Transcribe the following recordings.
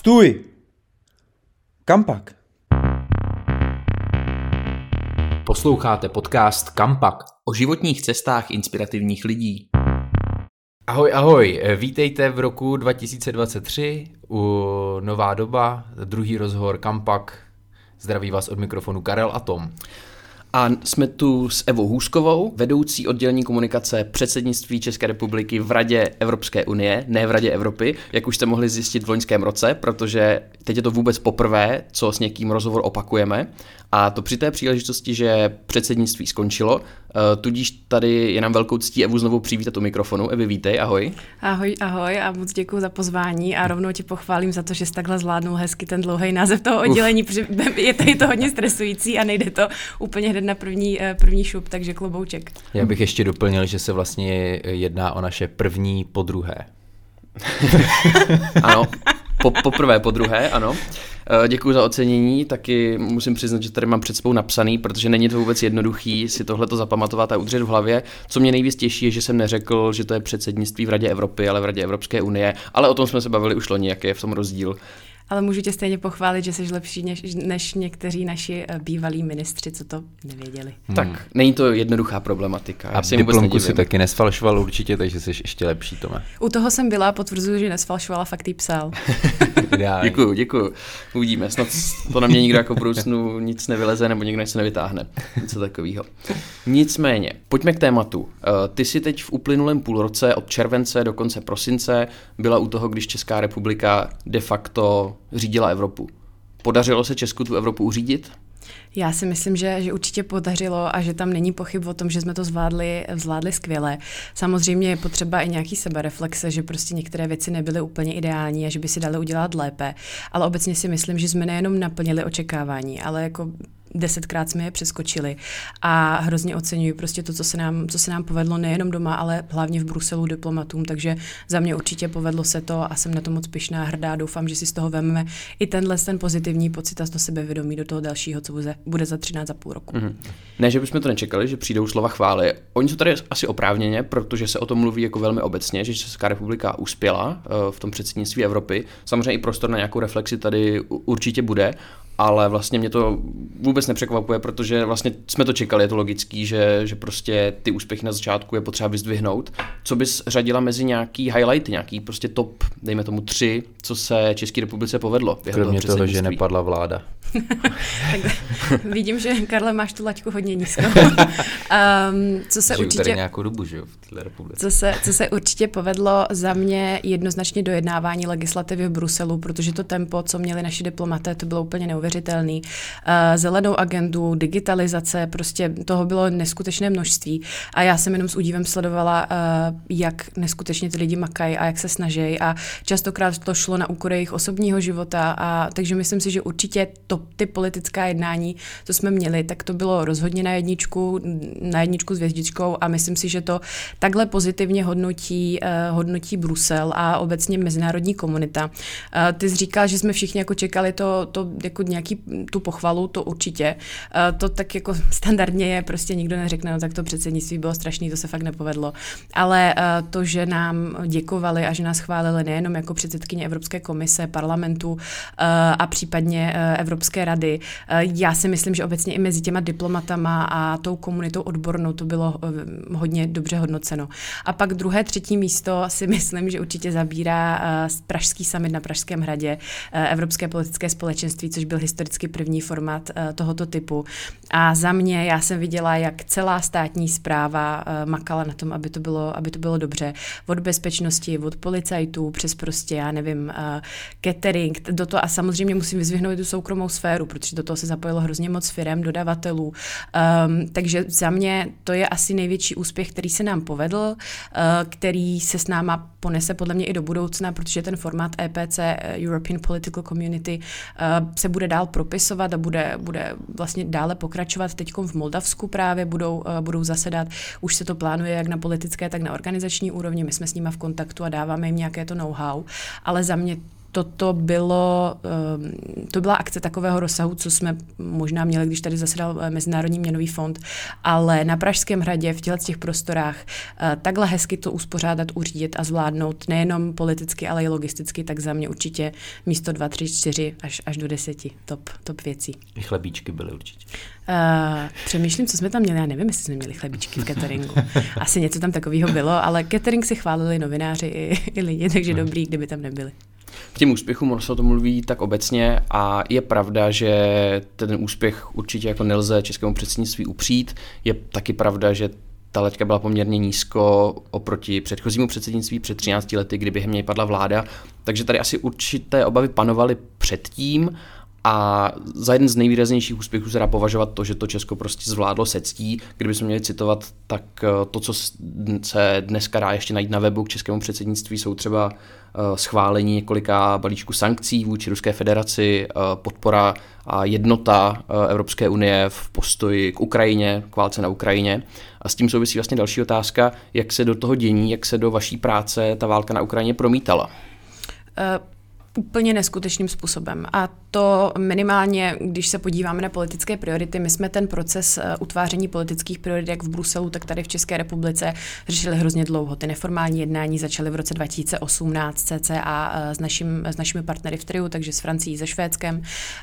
Stůj! Kam pak? Posloucháte podcast Kampak o životních cestách inspirativních lidí. Ahoj, ahoj, vítejte v roku 2023 u Nová doba, druhý rozhovor Kampak. Zdraví vás od mikrofonu Karel a Tom. A jsme tu s Evou Hůskovou, vedoucí oddělení komunikace předsednictví České republiky v Radě Evropské unie, ne v Radě Evropy, jak už jste mohli zjistit v loňském roce, protože teď je to vůbec poprvé, co s někým rozhovor opakujeme. A to při té příležitosti, že předsednictví skončilo, eh, tudíž tady je nám velkou ctí Evu znovu přivítat u mikrofonu. Evi, vítej, ahoj. Ahoj, ahoj a moc děkuji za pozvání a rovnou ti pochválím za to, že jsi takhle zvládnul hezky ten dlouhý název toho oddělení, protože je to, je to hodně stresující a nejde to úplně hned na první, eh, první šup, takže klobouček. Já bych ještě doplnil, že se vlastně jedná o naše první podruhé. ano, po, poprvé, po druhé, ano. Eh, Děkuji za ocenění, taky musím přiznat, že tady mám před sebou napsaný, protože není to vůbec jednoduchý si tohle to zapamatovat a udržet v hlavě. Co mě nejvíc těší, je, že jsem neřekl, že to je předsednictví v Radě Evropy, ale v Radě Evropské unie, ale o tom jsme se bavili už loni, jaký je v tom rozdíl ale můžu tě stejně pochválit, že jsi lepší než, než někteří naši eh, bývalí ministři, co to nevěděli. Hmm. Tak, není to jednoduchá problematika. A si diplomku si taky nesfalšoval určitě, takže jsi ještě lepší, Tome. U toho jsem byla, potvrzuju, že nesfalšovala, fakt jí psal. děkuju, děkuju. Uvidíme, snad to na mě nikdo jako v budoucnu nic nevyleze nebo někdo se nevytáhne. Něco takového. Nicméně, pojďme k tématu. Eh, ty si teď v uplynulém půlroce od července do konce prosince byla u toho, když Česká republika de facto řídila Evropu. Podařilo se Česku tu Evropu uřídit? Já si myslím, že, že určitě podařilo a že tam není pochyb o tom, že jsme to zvládli, zvládli skvěle. Samozřejmě je potřeba i nějaký sebereflexe, že prostě některé věci nebyly úplně ideální a že by si dali udělat lépe. Ale obecně si myslím, že jsme nejenom naplnili očekávání, ale jako desetkrát jsme je přeskočili a hrozně oceňuji prostě to, co se nám, co se nám povedlo nejenom doma, ale hlavně v Bruselu diplomatům, takže za mě určitě povedlo se to a jsem na to moc pyšná, hrdá, doufám, že si z toho vezmeme i tenhle ten pozitivní pocit a to sebevědomí do toho dalšího, co bude, bude za 13,5 roku. Mm-hmm. Ne, že bychom to nečekali, že přijdou slova chvály. Oni jsou tady asi oprávněně, protože se o tom mluví jako velmi obecně, že Česká republika uspěla eh, v tom předsednictví Evropy. Samozřejmě i prostor na nějakou reflexi tady určitě bude, ale vlastně mě to vůbec nepřekvapuje, protože vlastně jsme to čekali, je to logický, že, že prostě ty úspěchy na začátku je potřeba vyzdvihnout. Co bys řadila mezi nějaký highlight, nějaký prostě top, dejme tomu tři, co se České republice povedlo? Kromě toho, toho, že nepadla vláda. tak vidím, že Karle máš tu laťku hodně nízko. um, co se Žiju určitě... tady nějakou dobu, že jo, v této republice. Co se, co se určitě povedlo za mě jednoznačně dojednávání legislativy v Bruselu, protože to tempo, co měli naši diplomaté, to bylo úplně neuvěřitelný. Uh, zelenou agendu, digitalizace, prostě toho bylo neskutečné množství. A já jsem jenom s údivem sledovala, uh, jak neskutečně ty lidi makají a jak se snaží. A častokrát to šlo na úkor jejich osobního života. A takže myslím si, že určitě to ty politická jednání, co jsme měli, tak to bylo rozhodně na jedničku, na jedničku s vězdičkou a myslím si, že to takhle pozitivně hodnotí, uh, hodnotí Brusel a obecně mezinárodní komunita. Ty jsi říkal, že jsme všichni jako čekali to, to jako nějaký tu pochvalu, to určitě. Uh, to tak jako standardně je, prostě nikdo neřekne, no tak to předsednictví bylo strašný, to se fakt nepovedlo. Ale uh, to, že nám děkovali a že nás chválili nejenom jako předsedkyně Evropské komise, parlamentu uh, a případně Evropské rady. Eh, já si myslím, že obecně i mezi těma diplomatama a tou komunitou odbornou to bylo eh, hodně dobře hodnoceno. A pak druhé, třetí místo si myslím, že určitě zabírá eh, Pražský summit na Pražském hradě, Evropské politické společenství, což byl historicky první formát tohoto typu. A za mě já jsem viděla, jak celá státní zpráva makala na tom, aby to bylo, aby to bylo dobře. Od bezpečnosti, od policajtů, přes prostě, já nevím, catering, do toho a samozřejmě musím vyzvihnout tu soukromou sféru, protože do toho se zapojilo hrozně moc firm, dodavatelů. Um, takže za mě to je asi největší úspěch, který se nám povedl, uh, který se s náma ponese podle mě i do budoucna, protože ten formát EPC, European Political Community, uh, se bude dál propisovat a bude, bude vlastně dále pokračovat. Teď v Moldavsku právě budou, uh, budou zasedat. Už se to plánuje jak na politické, tak na organizační úrovni. My jsme s nimi v kontaktu a dáváme jim nějaké to know-how. Ale za mě toto bylo, to byla akce takového rozsahu, co jsme možná měli, když tady zasedal Mezinárodní měnový fond, ale na Pražském hradě v těchto těch prostorách takhle hezky to uspořádat, uřídit a zvládnout nejenom politicky, ale i logisticky, tak za mě určitě místo 2, 3, 4 až, až do 10 top, top věcí. I chlebíčky byly určitě. Uh, přemýšlím, co jsme tam měli. Já nevím, jestli jsme měli chlebíčky v cateringu. Asi něco tam takového bylo, ale catering si chválili novináři i, i lidi, takže hmm. dobrý, kdyby tam nebyli. K těm úspěchům se o tom mluví tak obecně a je pravda, že ten úspěch určitě jako nelze českému předsednictví upřít. Je taky pravda, že ta leťka byla poměrně nízko oproti předchozímu předsednictví před 13 lety, kdy během něj padla vláda. Takže tady asi určité obavy panovaly předtím a za jeden z nejvýraznějších úspěchů se dá považovat to, že to Česko prostě zvládlo se ctí. Kdybychom měli citovat, tak eh, to, co se dneska dá ještě najít na webu k českému předsednictví, jsou třeba eh, schválení několika balíčků sankcí vůči Ruské federaci, eh, podpora a jednota Evropské unie v postoji k Ukrajině, k válce na Ukrajině. A s tím souvisí vlastně další otázka, jak se do toho dění, jak se do vaší práce ta válka na Ukrajině promítala. Uh úplně neskutečným způsobem. A to minimálně, když se podíváme na politické priority, my jsme ten proces eh, utváření politických priorit jak v Bruselu, tak tady v České republice řešili hrozně dlouho. Ty neformální jednání začaly v roce 2018 CCA eh, s, našim, s našimi partnery v Triu, takže s Francií, se Švédskem.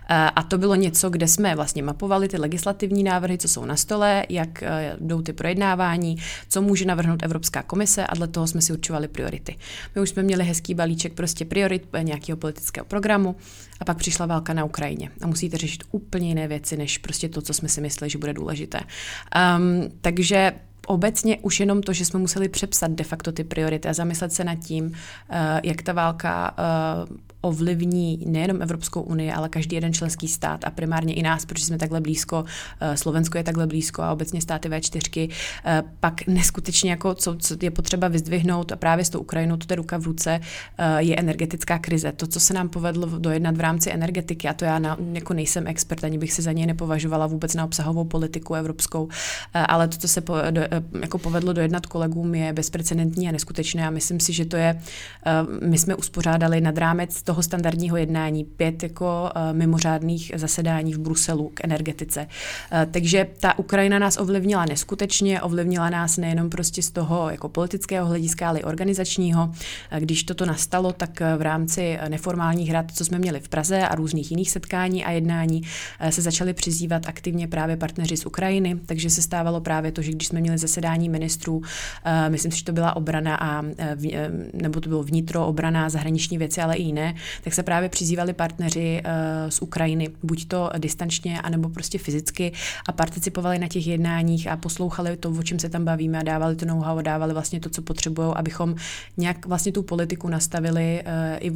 Eh, a to bylo něco, kde jsme vlastně mapovali ty legislativní návrhy, co jsou na stole, jak jdou ty projednávání, co může navrhnout Evropská komise a dle toho jsme si určovali priority. My už jsme měli hezký balíček prostě priorit nějakého politického programu a pak přišla válka na Ukrajině a musíte řešit úplně jiné věci, než prostě to, co jsme si mysleli, že bude důležité. Um, takže obecně už jenom to, že jsme museli přepsat de facto ty priority a zamyslet se nad tím, uh, jak ta válka uh, ovlivní nejenom Evropskou unii, ale každý jeden členský stát a primárně i nás, protože jsme takhle blízko, eh, Slovensko je takhle blízko a obecně státy V4, eh, pak neskutečně jako, co, co je potřeba vyzdvihnout a právě s tou Ukrajinou, to je ruka v ruce, eh, je energetická krize. To, co se nám povedlo dojednat v rámci energetiky, a to já na, jako nejsem expert, ani bych se za něj nepovažovala vůbec na obsahovou politiku evropskou, ale to, co se po, do, jako povedlo dojednat kolegům, je bezprecedentní a neskutečné a myslím si, že to je, my jsme uspořádali nad rámec toho standardního jednání, pět jako uh, mimořádných zasedání v Bruselu k energetice. Uh, takže ta Ukrajina nás ovlivnila neskutečně, ovlivnila nás nejenom prostě z toho jako politického hlediska, ale i organizačního. Uh, když toto nastalo, tak v rámci neformálních rad, co jsme měli v Praze a různých jiných setkání a jednání, se začaly přizývat aktivně právě partneři z Ukrajiny, takže se stávalo právě to, že když jsme měli zasedání ministrů, myslím si, že to byla obrana a nebo to bylo vnitro, obrana, zahraniční věci, ale i jiné, tak se právě přizývali partneři uh, z Ukrajiny, buď to distančně, anebo prostě fyzicky a participovali na těch jednáních a poslouchali to, o čem se tam bavíme a dávali to know-how, dávali vlastně to, co potřebují, abychom nějak vlastně tu politiku nastavili uh, i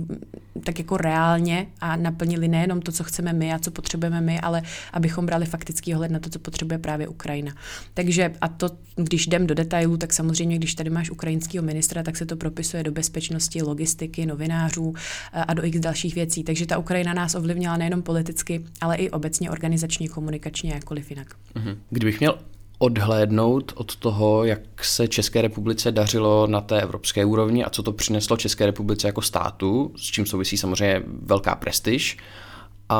tak jako reálně a naplnili nejenom to, co chceme my a co potřebujeme my, ale abychom brali faktický ohled na to, co potřebuje právě Ukrajina. Takže a to, když jdem do detailů, tak samozřejmě, když tady máš ukrajinského ministra, tak se to propisuje do bezpečnosti, logistiky, novinářů eh, a do x dalších věcí. Takže ta Ukrajina nás ovlivnila nejenom politicky, ale i obecně organizačně, komunikačně, jakkoliv jinak. Mhm. Kdybych měl odhlédnout od toho, jak se České republice dařilo na té evropské úrovni a co to přineslo České republice jako státu, s čím souvisí samozřejmě velká prestiž.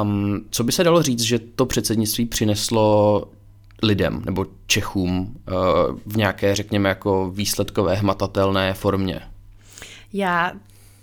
Um, co by se dalo říct, že to předsednictví přineslo lidem nebo Čechům uh, v nějaké, řekněme, jako výsledkové, hmatatelné formě? Já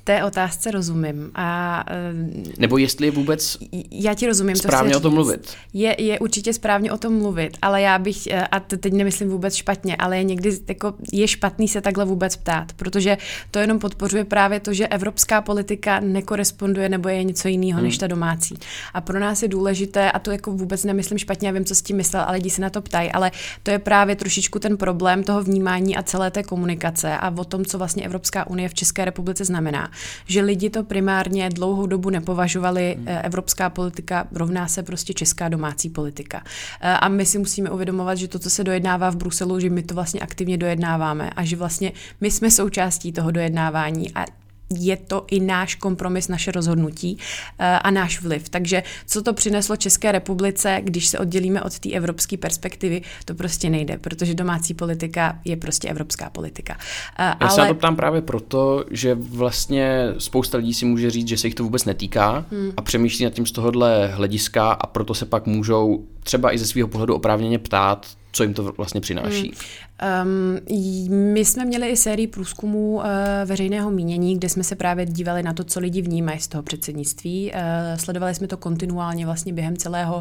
té otázce rozumím. A, eh, Nebo jestli je vůbec já ti rozumím, správně o tom mluvit. Je, je určitě správně o tom mluvit, ale já bych, eh, a teď nemyslím vůbec špatně, ale je někdy jako, je špatný se takhle vůbec ptát, protože to jenom podpořuje právě to, že evropská politika nekoresponduje nebo je něco jiného hmm. než ta domácí. A pro nás je důležité, a to jako vůbec nemyslím špatně, já vím, co s tím myslel, ale lidi se na to ptají, ale to je právě trošičku ten problém toho vnímání a celé té komunikace a o tom, co vlastně Evropská unie v České republice znamená že lidi to primárně dlouhou dobu nepovažovali, hmm. Eh, evropská politika rovná se prostě česká domácí politika. Eh, a my si musíme uvědomovat, že to, co se dojednává v Bruselu, že my to vlastně aktivně dojednáváme a že vlastně my jsme součástí toho dojednávání a je to i náš kompromis, naše rozhodnutí a náš vliv. Takže co to přineslo České republice, když se oddělíme od té evropské perspektivy, to prostě nejde, protože domácí politika je prostě evropská politika. Já Ale... se na to ptám právě proto, že vlastně spousta lidí si může říct, že se jich to vůbec netýká hmm. a přemýšlí nad tím z tohohle hlediska a proto se pak můžou třeba i ze svého pohledu oprávněně ptát, co jim to vlastně přináší. Hmm. Um, my jsme měli i sérii průzkumů uh, veřejného mínění, kde jsme se právě dívali na to, co lidi vnímají z toho předsednictví. Uh, sledovali jsme to kontinuálně vlastně během celého,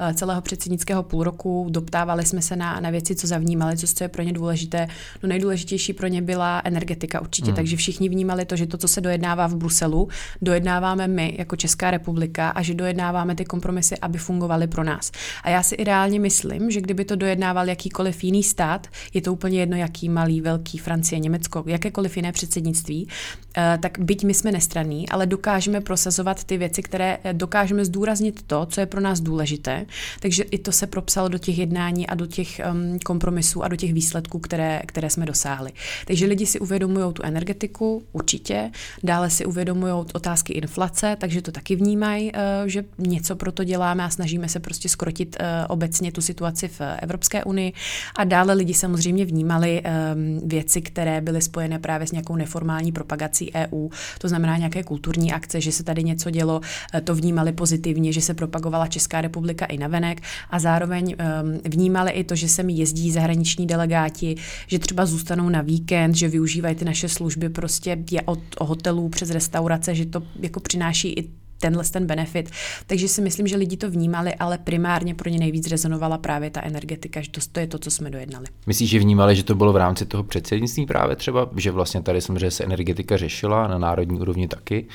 uh, celého předsednického půlroku. Doptávali jsme se na, na věci, co zavnímali, co je pro ně důležité. No nejdůležitější pro ně byla energetika určitě, hmm. takže všichni vnímali to, že to, co se dojednává v Bruselu, dojednáváme my jako Česká republika a že dojednáváme ty kompromisy, aby fungovaly pro nás. A já si i reálně myslím, že kdyby to dojednával jakýkoliv jiný stát, je to úplně jedno, jaký malý, velký, Francie, Německo, jakékoliv jiné předsednictví, eh, tak byť my jsme nestraní, ale dokážeme prosazovat ty věci, které eh, dokážeme zdůraznit to, co je pro nás důležité. Takže i to se propsalo do těch jednání a do těch um, kompromisů a do těch výsledků, které, které jsme dosáhli. Takže lidi si uvědomují tu energetiku, určitě, dále si uvědomují otázky inflace, takže to taky vnímají, uh, že něco pro to děláme a snažíme se prostě skrotit obecně tu situaci v Evropské unii. A dále lidi samozřejmě samozřejmě vnímali um, věci, které byly spojené právě s nějakou neformální propagací EU, to znamená nějaké kulturní akce, že se tady něco dělo, eh, to vnímali pozitivně, že se propagovala Česká republika i navenek a zároveň um, vnímali i to, že se mi jezdí zahraniční delegáti, že třeba zůstanou na víkend, že využívají ty naše služby prostě je od hotelů přes restaurace, že to jako přináší i tenhle ten benefit. Takže si myslím, že lidi to vnímali, ale primárně pro ně nejvíc rezonovala právě ta energetika, že to, je to, co jsme dojednali. Myslíš, že vnímali, že to bylo v rámci toho předsednictví právě třeba, že vlastně tady samozřejmě se energetika řešila na národní úrovni taky,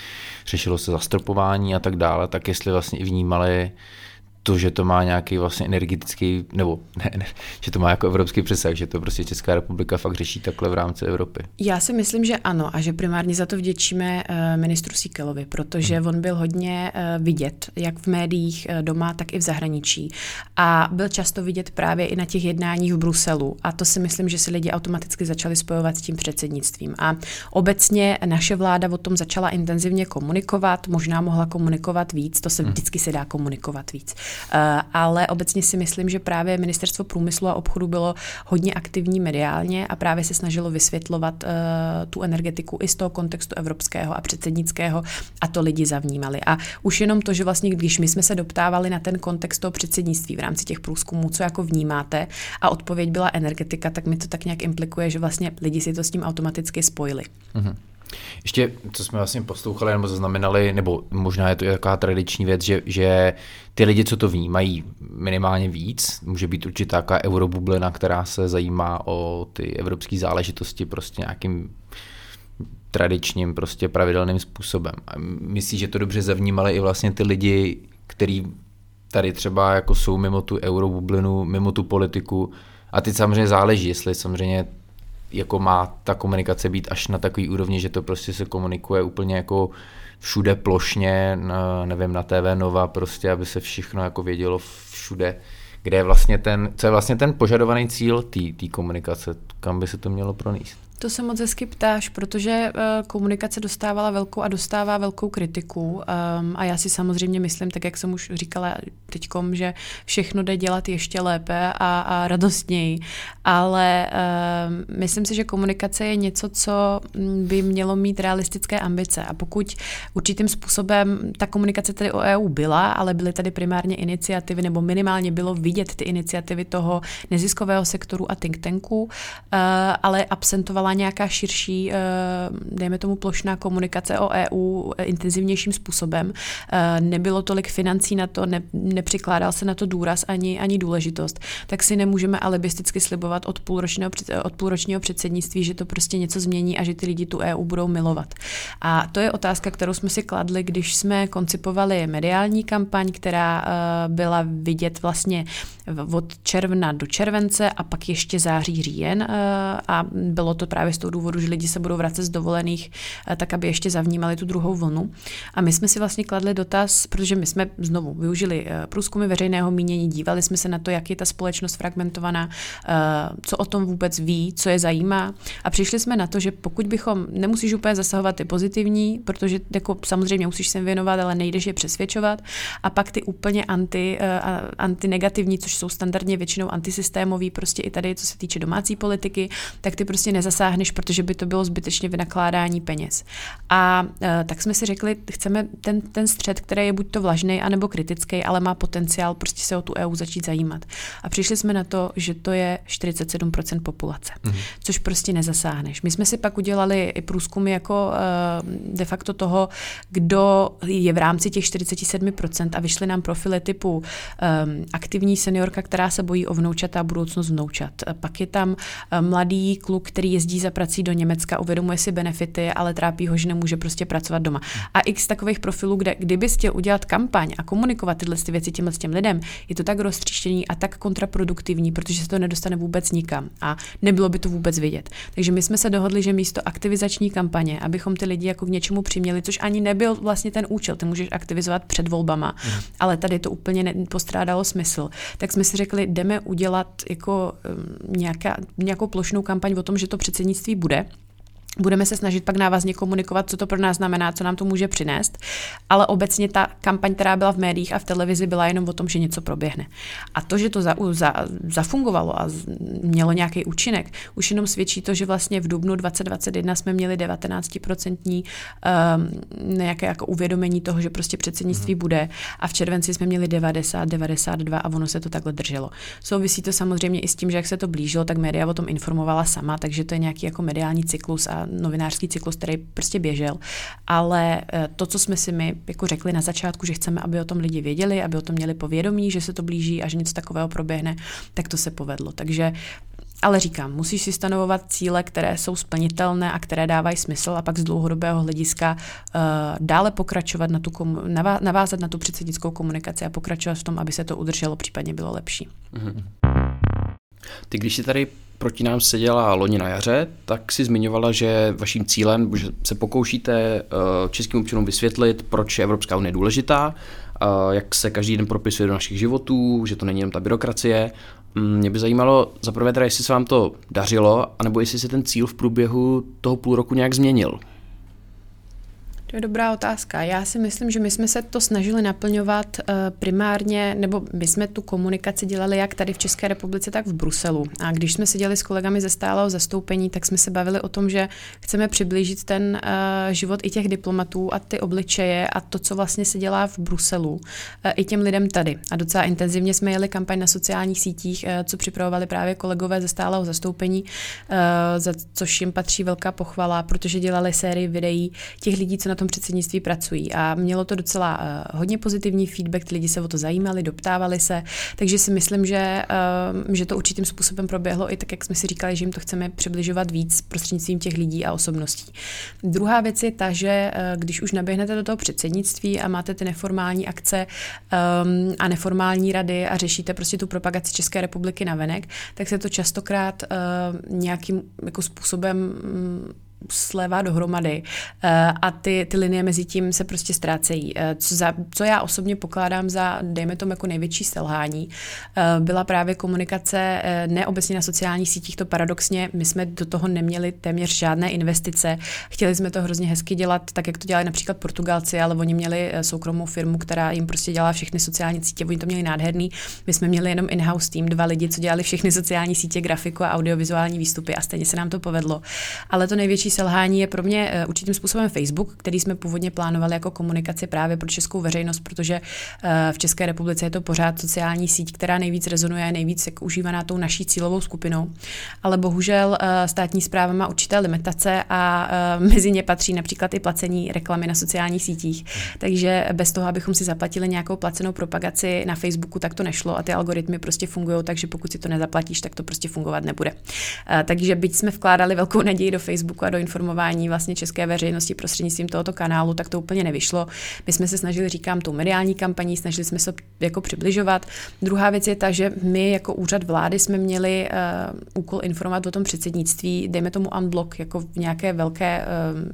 řešilo se zastropování a tak dále, tak jestli vlastně i vnímali to, že to má nějaký vlastně energetický, nebo ne, ne, že to má jako evropský přesah, že to prostě Česká republika fakt řeší takhle v rámci Evropy. Já si myslím, že ano a že primárně za to vděčíme uh, ministru Síkelovi, protože hmm. on byl hodně uh, vidět, jak v médiích uh, doma, tak i v zahraničí. A byl často vidět právě i na těch jednáních v Bruselu. A to si myslím, že si lidi automaticky začali spojovat s tím předsednictvím. A obecně naše vláda o tom začala intenzivně komunikovat, možná mohla komunikovat víc, to se hmm. vždycky se dá komunikovat víc. Eh, ale obecně si myslím, že právě ministerstvo průmyslu a obchodu bylo hodně aktivní mediálně a právě se snažilo vysvětlovat eh, tu energetiku i z toho kontextu evropského a předsednického a to lidi zavnímali. A už jenom to, že vlastně, když my jsme se doptávali na ten kontext toho předsednictví v rámci těch průzkumů, co jako vnímáte, a odpověď byla energetika, tak mi to tak nějak implikuje, že vlastně lidi si to s tím automaticky spojili. Mm-hmm. Ještě, co jsme vlastně poslouchali nebo zaznamenali, nebo možná je to taková tradiční věc, že, že ty lidi, co to vnímají minimálně víc, může být určitá taková eurobublina, která se zajímá o ty evropské záležitosti prostě nějakým tradičním, prostě pravidelným způsobem. A myslíš, že to dobře zavnímali i vlastně ty lidi, kteří tady třeba jako jsou mimo tu eurobublinu, mimo tu politiku, a teď samozřejmě záleží, jestli samozřejmě jako má ta komunikace být až na takový úrovni, že to prostě se komunikuje úplně jako všude plošně, na, nevím, na TV Nova, prostě, aby se všechno jako vědělo všude, kde je vlastně ten, co je vlastně ten požadovaný cíl té komunikace, kam by se to mělo pronést. To se moc hezky ptáš, protože uh, komunikace dostávala velkou a dostává velkou kritiku um, a já si samozřejmě myslím, tak jak jsem už říkala teďkom, že všechno jde dělat ještě lépe a, a radostněji, ale um, myslím si, že komunikace je něco, co by mělo mít realistické ambice. A pokud určitým způsobem ta komunikace tady o EU byla, ale byly tady primárně iniciativy, nebo minimálně bylo vidět ty iniciativy toho neziskového sektoru a think tanku, uh, ale absentovala nějaká širší, eh, dejme tomu plošná komunikace o EU intenzivnějším způsobem. Eh, nebylo tolik financí na to, ne, nepřikládal se na to důraz ani, ani důležitost, tak si nemůžeme alibisticky slibovat od půlročního, od půlročního předsednictví, že to prostě něco změní a že ty lidi tu EU budou milovat. A to je otázka, kterou jsme si kladli, když jsme koncipovali mediální kampaň, která eh, byla vidět vlastně od června do července a pak ještě září, říjen a bylo to právě právě z toho důvodu, že lidi se budou vracet z dovolených, eh, tak aby ještě zavnímali tu druhou vlnu. A my jsme si vlastně kladli dotaz, protože my jsme znovu využili eh, průzkumy veřejného mínění, dívali jsme se na to, jak je ta společnost fragmentovaná, eh, co o tom vůbec ví, co je zajímá. A přišli jsme na to, že pokud bychom, nemusíš úplně zasahovat ty pozitivní, protože jako samozřejmě musíš se věnovat, ale nejdeš je přesvědčovat. A pak ty úplně anti, antinegativní, což jsou standardně většinou antisystémový, prostě i tady, co se týče domácí politiky, tak ty prostě nezasáhneš, protože by to bylo zbytečně vynakládání peněz. A uh, tak jsme si řekli, chceme ten, ten střed, který je buď to vlažný, anebo kritický, ale má potenciál prostě se o tu EU začít zajímat. A přišli jsme na to, že to je 47% populace, mm-hmm. což prostě nezasáhneš. My jsme si pak udělali i průzkumy jako uh, de facto toho, kdo je v rámci těch 47% a vyšly nám profily typu um, aktivní seniorka, která se bojí o vnoučata a budoucnost vnoučat. Pak je tam uh, mladý kluk, který jezdí za prací do Německa, uvědomuje si benefity, ale trápí ho, že nemůže prostě pracovat doma. A x takových profilů, kde kdybys chtěl udělat kampaň a komunikovat tyhle ty věci těmhle těm lidem, je to tak roztříštěný a tak kontraproduktivní, protože se to nedostane vůbec nikam a nebylo by to vůbec vidět. Takže my jsme se dohodli, že místo aktivizační kampaně, abychom ty lidi jako k něčemu přiměli, což ani nebyl vlastně ten účel, ty můžeš aktivizovat před volbama, mm. ale tady to úplně postrádalo smysl. Tak jsme si řekli, jdeme udělat jako um, nějaká, nějakou plošnou kampaň o tom, že to předsednictví bude Budeme se snažit pak návazně komunikovat, co to pro nás znamená, co nám to může přinést, ale obecně ta kampaň, která byla v médiích a v televizi, byla jenom o tom, že něco proběhne. A to, že to za, za, zafungovalo a mělo nějaký účinek, už jenom svědčí to, že vlastně v dubnu 2021 jsme měli 19% um, nějaké jako uvědomení toho, že prostě předsednictví mm-hmm. bude a v červenci jsme měli 90, 92 a ono se to takhle drželo. Souvisí to samozřejmě i s tím, že jak se to blížilo, tak média o tom informovala sama, takže to je nějaký jako mediální cyklus a novinářský cyklus, který prostě běžel. Ale eh, to, co jsme si my jako řekli na začátku, že chceme, aby o tom lidi věděli, aby o tom měli povědomí, že se to blíží a že něco takového proběhne, tak to se povedlo. Takže ale říkám, musíš si stanovovat cíle, které jsou splnitelné a které dávají smysl a pak z dlouhodobého hlediska uh, dále pokračovat na tu komu- navázat na tu předsednickou komunikaci a pokračovat v tom, aby se to udrželo, případně bylo lepší. Mm-hmm. Ty, když jsi tady proti nám seděla loni na jaře, tak si zmiňovala, že vaším cílem, že se pokoušíte eh, českým občanům vysvětlit, proč je Evropská unie důležitá, eh, jak se každý den propisuje do našich životů, že to není jenom ta byrokracie. Mm, mě by zajímalo, za prvé teda, jestli se vám to dařilo, anebo jestli se ten cíl v průběhu toho půl roku nějak změnil. To je dobrá otázka. Já si myslím, že my jsme se to snažili naplňovat uh, primárně, nebo my jsme tu komunikaci dělali jak tady v České republice, tak v Bruselu. A když jsme seděli s kolegami ze stálého zastoupení, tak jsme se bavili o tom, že chceme přiblížit ten uh, život i těch diplomatů a ty obličeje a to, co vlastně se dělá v Bruselu, uh, i těm lidem tady. A docela intenzivně jsme jeli kampaň na sociálních sítích, co připravovali právě kolegové ze stálého zastoupení, za což jim patří velká pochvala, protože dělali sérii videí těch lidí, co na tom předsednictví pracují. A mělo to docela uh, hodně pozitivní feedback, ty lidi se o to zajímali, doptávali se, takže si myslím, že, uh, že to určitým způsobem proběhlo i tak, jak jsme si říkali, že jim to chceme přibližovat víc prostřednictvím těch lidí a osobností. Druhá věc je ta, že uh, když už naběhnete do toho předsednictví a máte ty neformální akce um, a neformální rady a řešíte prostě tu propagaci České republiky na venek, tak se to častokrát uh, nějakým jako způsobem um, sleva dohromady eh, a ty, ty linie mezi tím se prostě ztrácejí. Eh, co, za, co já osobně pokládám za, dejme tomu, jako největší selhání, eh, byla právě komunikace neobecně na sociálních sítích, to paradoxně, my jsme do toho neměli téměř žádné investice, chtěli jsme to hrozně hezky dělat, tak jak to dělali například Portugalci, ale oni měli soukromou firmu, která jim prostě dělala všechny sociální sítě, oni to měli nádherný, my jsme měli jenom in-house tým, dva lidi, co dělali všechny sociální sítě, grafiku a audiovizuální výstupy a stejně se nám to povedlo. Ale to největší selhání je pro mě eh, určitým způsobem Facebook, který jsme původně plánovali jako komunikaci právě pro českou veřejnost, protože eh, v České republice je to pořád sociální síť, která nejvíc rezonuje, nejvíc jako užívaná tou naší cílovou skupinou. Ale bohužel eh, státní zpráva má určité limitace a mezi ně patří například i placení reklamy na sociálních sítích. Takže bez toho, abychom si zaplatili nějakou placenou propagaci na Facebooku, tak to nešlo a ty algoritmy prostě fungují, takže pokud si to nezaplatíš, tak to prostě fungovat nebude. Takže byť jsme vkládali velkou naději do Facebooku a do informování vlastně české veřejnosti prostřednictvím tohoto kanálu, tak to úplně nevyšlo. My jsme se snažili, říkám, tou mediální kampaní, snažili jsme se jako přibližovat. Druhá věc je ta, že my jako úřad vlády jsme měli uh, úkol informovat o tom předsednictví, dejme tomu unblock, jako v nějaké velké uh,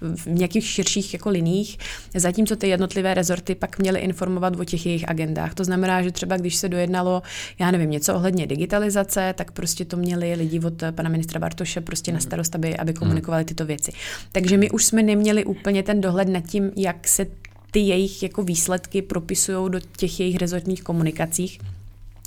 v nějakých širších jako liních, zatímco ty jednotlivé rezorty pak měly informovat o těch jejich agendách. To znamená, že třeba když se dojednalo, já nevím, něco ohledně digitalizace, tak prostě to měli lidi od pana ministra Bartoše prostě na starost, aby, aby komunikovali tyto věci. Takže my už jsme neměli úplně ten dohled nad tím, jak se ty jejich jako výsledky propisují do těch jejich rezortních komunikacích.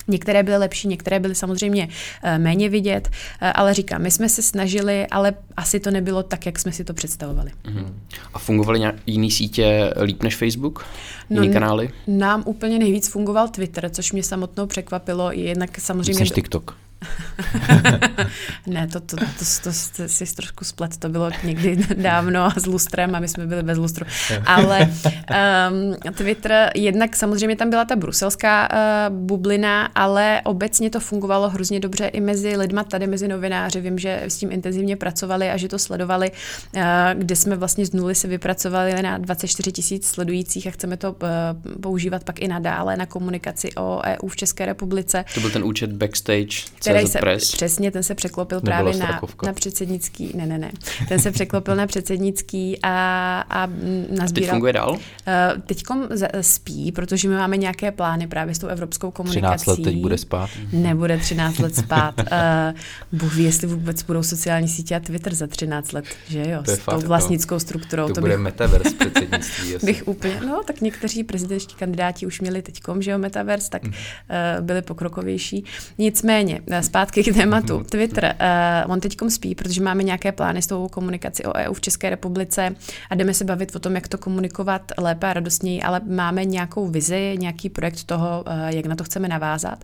Některé byly lepší, některé byly samozřejmě eh, méně vidět, eh, ale říkám, my jsme se snažili, ale asi to nebylo tak, jak jsme si to představovali. Uh-huh. A fungovaly nějak jiný sítě líp než Facebook? Jiný no, kanály? Nám úplně nejvíc fungoval Twitter, což mě samotnou překvapilo. Jednak samozřejmě... Víc TikTok. ne, to, to, to, to, to si trošku splet, to bylo někdy dávno a s lustrem a my jsme byli bez lustru. Ale um, Twitter, jednak samozřejmě tam byla ta bruselská uh, bublina, ale obecně to fungovalo hrozně dobře i mezi lidma tady, mezi novináři. Vím, že s tím intenzivně pracovali a že to sledovali, uh, kde jsme vlastně z nuly se vypracovali na 24 tisíc sledujících a chceme to uh, používat pak i nadále na komunikaci o EU v České republice. To byl ten účet backstage, který se, press. přesně, ten se překlopil Nebyla právě na, na předsednický, ne, ne, ne, ten se překlopil na předsednický a, a nazbíral. A teď funguje dál? Uh, teďkom spí, protože my máme nějaké plány právě s tou evropskou komunikací. 13 let teď bude spát? Nebude 13 let spát. Uh, Bůh ví, jestli vůbec budou sociální sítě a Twitter za 13 let, že jo, to s tou vlastnickou strukturou. To, to bude bych, metaverse předsednictví. bych úplně, no tak někteří prezidentští kandidáti už měli teďkom, že jo, metaverse, tak uh, byli pokrokovější. Nicméně, zpátky k tématu. Twitter, uh, on teď spí, protože máme nějaké plány s tou komunikací o EU v České republice a jdeme se bavit o tom, jak to komunikovat lépe a radostněji, ale máme nějakou vizi, nějaký projekt toho, uh, jak na to chceme navázat.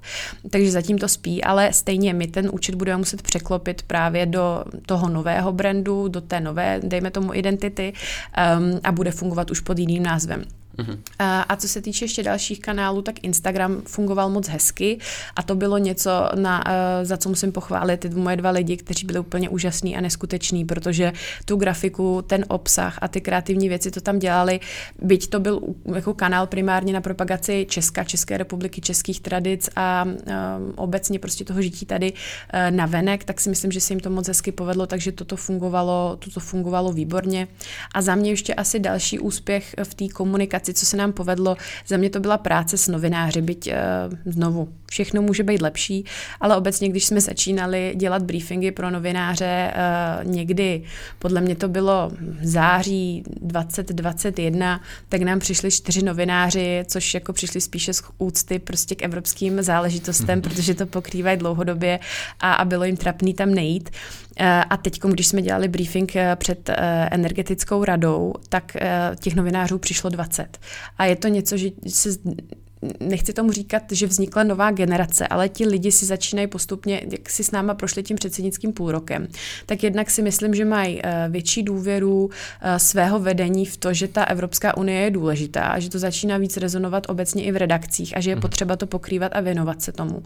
Takže zatím to spí, ale stejně my ten účet budeme muset překlopit právě do toho nového brandu, do té nové, dejme tomu, identity um, a bude fungovat už pod jiným názvem. Uh-huh. A co se týče ještě dalších kanálů, tak Instagram fungoval moc hezky a to bylo něco, na, za co musím pochválit ty moje dva lidi, kteří byli úplně úžasní a neskuteční, protože tu grafiku, ten obsah a ty kreativní věci to tam dělali, byť to byl jako kanál primárně na propagaci Česka, České republiky, českých tradic a um, obecně prostě toho žití tady uh, na venek, tak si myslím, že se jim to moc hezky povedlo, takže toto fungovalo, toto fungovalo výborně. A za mě ještě asi další úspěch v té komunikaci práci, co se nám povedlo. Za mě to byla práce s novináři, byť uh, znovu všechno může být lepší, ale obecně, když jsme začínali dělat briefingy pro novináře, uh, někdy, podle mě to bylo září 2021, tak nám přišli čtyři novináři, což jako přišli spíše z úcty prostě k evropským záležitostem, protože to pokrývají dlouhodobě a, a bylo jim trapný tam nejít. Eh, a teď, když jsme dělali briefing eh, před eh, energetickou radou, tak těch novinářů přišlo 20. A je to něco, že se nechci tomu říkat, že vznikla nová generace, ale ti lidi si začínají postupně, jak si s náma prošli tím předsednickým půlrokem, tak jednak si myslím, že mají větší důvěru svého vedení v to, že ta Evropská unie je důležitá a že to začíná víc rezonovat obecně i v redakcích a že je mhm. potřeba to pokrývat a věnovat se tomu.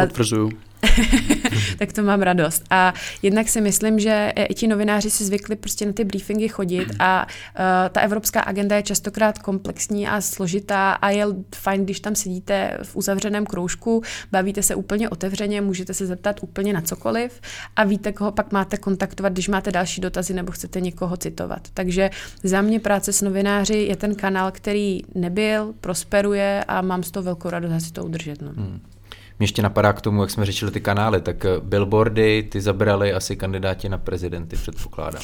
Potvrzuju. tak to mám radost. A jednak si myslím, že i ti novináři si zvykli prostě na ty briefingy chodit a uh, ta evropská agenda je častokrát komplexní a složitá a je fajn, když tam sedíte v uzavřeném kroužku, bavíte se úplně otevřeně, můžete se zeptat úplně na cokoliv a víte, koho pak máte kontaktovat, když máte další dotazy nebo chcete někoho citovat. Takže za mě práce s novináři je ten kanál, který nebyl, prosperuje a mám z toho velkou radost si to udržet. No. Hmm. Mě ještě napadá k tomu, jak jsme řešili ty kanály, tak eh, billboardy ty zabrali asi kandidáti na prezidenty, předpokládám.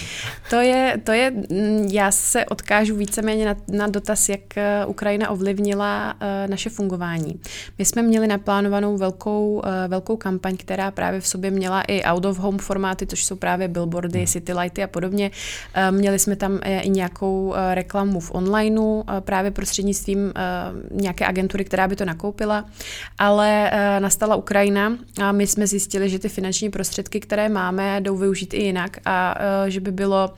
To je, to je mm, já se odkážu víceméně na, na dotaz, jak eh, Ukrajina ovlivnila uh, naše fungování. My jsme měli naplánovanou velkou, uh, velkou kampaň, která právě v sobě měla i out of home formáty, což jsou právě billboardy, hmm. city lighty a podobně. Uh, měli jsme tam i nějakou uh, reklamu v onlineu, uh, právě prostřednictvím uh, nějaké agentury, která by to nakoupila, ale uh, nastala Ukrajina a my jsme zjistili, že ty finanční prostředky, které máme, jdou využít i jinak a uh, že by bylo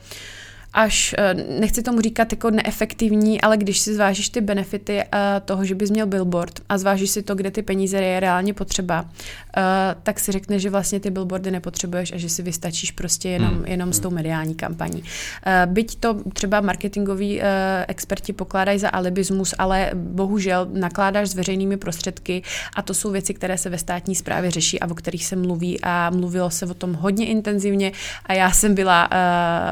až, eh, nechci tomu říkat jako neefektivní, ale když si zvážíš ty benefity uh, toho, že bys měl billboard a zvážíš si to, kde ty peníze je reálně potřeba, uh, tak si řekne, že vlastně ty billboardy nepotřebuješ a že si vystačíš prostě jenom, hmm. jenom s tou mediální kampaní. Byť to třeba marketingoví experti pokládají za alibismus, ale bohužel nakládáš s veřejnými prostředky a to jsou věci, které se ve státní správě řeší a o kterých se mluví a mluvilo se o tom hodně intenzivně a já jsem byla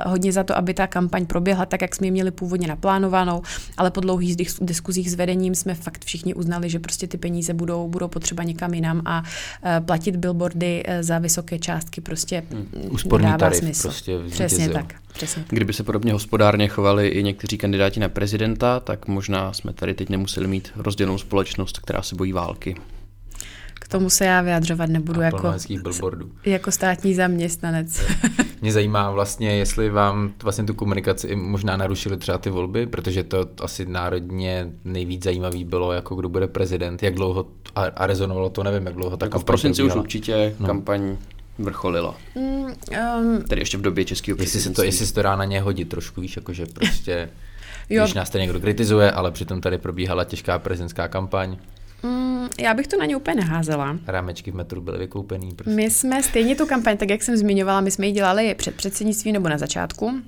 hodně za to, aby ta kampaň proběhla tak, jak jsme ji měli původně naplánovanou, ale po dlouhých diskuzích s vedením jsme fakt všichni uznali, že prostě ty peníze budou, budou potřeba někam jinam a uh, platit billboardy uh, za vysoké částky prostě hmm. Úsporný dává tarif smysl. prostě Přesně tak. Přesně. Kdyby se podobně hospodárně chovali i někteří kandidáti na prezidenta, tak možná jsme tady teď nemuseli mít rozdělenou společnost, která se bojí války. K tomu se já vyjadřovat nebudu jako, jako státní zaměstnanec. Mě zajímá vlastně, jestli vám vlastně tu komunikaci i možná narušily třeba ty volby, protože to asi národně nejvíc zajímavý bylo, jako kdo bude prezident, jak dlouho, a, a rezonovalo to, nevím, jak dlouho ta Jako v prosinci už určitě no. kampaň vrcholila. Mm, um, Tedy ještě v době českého Jestli se to, jestli se to dá na ně hodit trošku, víš, jakože prostě, Jo. když nás tady někdo kritizuje, ale přitom tady probíhala těžká prezidentská kampaň, mm, já bych to na ně úplně neházela. rámečky v metru byly vykoupený. Prostě. My jsme stejně tu kampaň, tak jak jsem zmiňovala, my jsme ji dělali před předsednictvím nebo na začátku.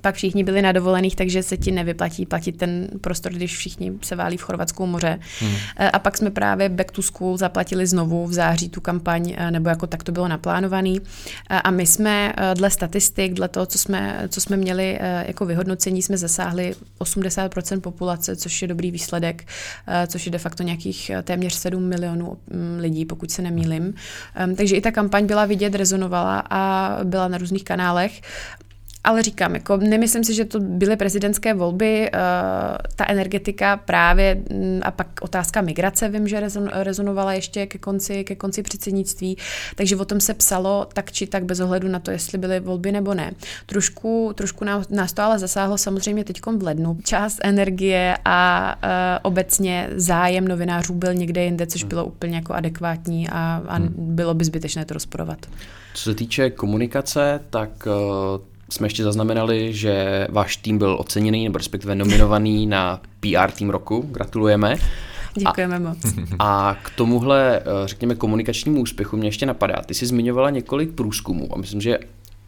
Pak všichni byli na dovolených, takže se ti nevyplatí platit ten prostor, když všichni se válí v Chorvatsku u moře. Hmm. A pak jsme právě Back to School zaplatili znovu v září tu kampaň, eh, nebo jako tak to bylo naplánovaný. A- A my jsme eh, dle statistik, dle toho, co jsme, co jsme měli eh, jako vyhodnocení, jsme zasáhli 80% populace, což je dobrý výsledek, eh, což je de facto nějakých eh, téměř 7 milionů mm, lidí, pokud se nemýlim. Em, Takže i ta kampaň byla vidět, rezonovala a byla na různých kanálech. Ale říkám, jako nemyslím si, že to byly prezidentské volby, uh, ta energetika právě mm, a pak otázka migrace, vím, že rezon, rezonovala ještě ke konci, ke konci předsednictví, takže o tom se psalo tak či tak bez ohledu na to, jestli byly volby nebo ne. Trošku, trošku nás, to ale zasáhlo samozřejmě teď v lednu. Čas energie a uh, obecně zájem novinářů byl někde jinde, což bylo úplně jako adekvátní a, a bylo by zbytečné to rozporovat. Co se týče komunikace, tak uh, jsme ještě zaznamenali, že váš tým byl oceněný, nebo respektive nominovaný na PR tým roku. Gratulujeme. Děkujeme a, moc. A k tomuhle, eh, řekněme, komunikačnímu úspěchu mě ještě napadá. Ty jsi zmiňovala několik průzkumů a myslím, že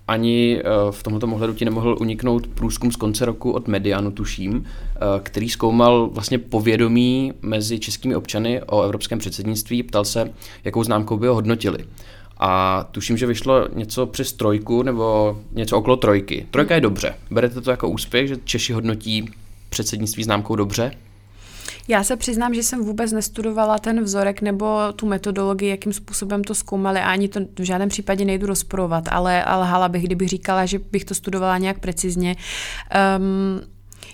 ani eh, v tomto ohledu ti nemohl uniknout průzkum z konce roku od Medianu, tuším, eh, který zkoumal vlastně povědomí mezi českými občany o evropském předsednictví. Ptal se, jakou známkou by ho hodnotili. A tuším, že vyšlo něco přes trojku nebo něco okolo trojky. Trojka je dobře. Berete to jako úspěch, že Češi hodnotí předsednictví známkou dobře? Já se přiznám, že jsem vůbec nestudovala ten vzorek nebo tu metodologii, jakým způsobem to zkoumali a ani to v žádném případě nejdu rozporovat, ale, lhala bych, kdybych říkala, že bych to studovala nějak precizně. Um,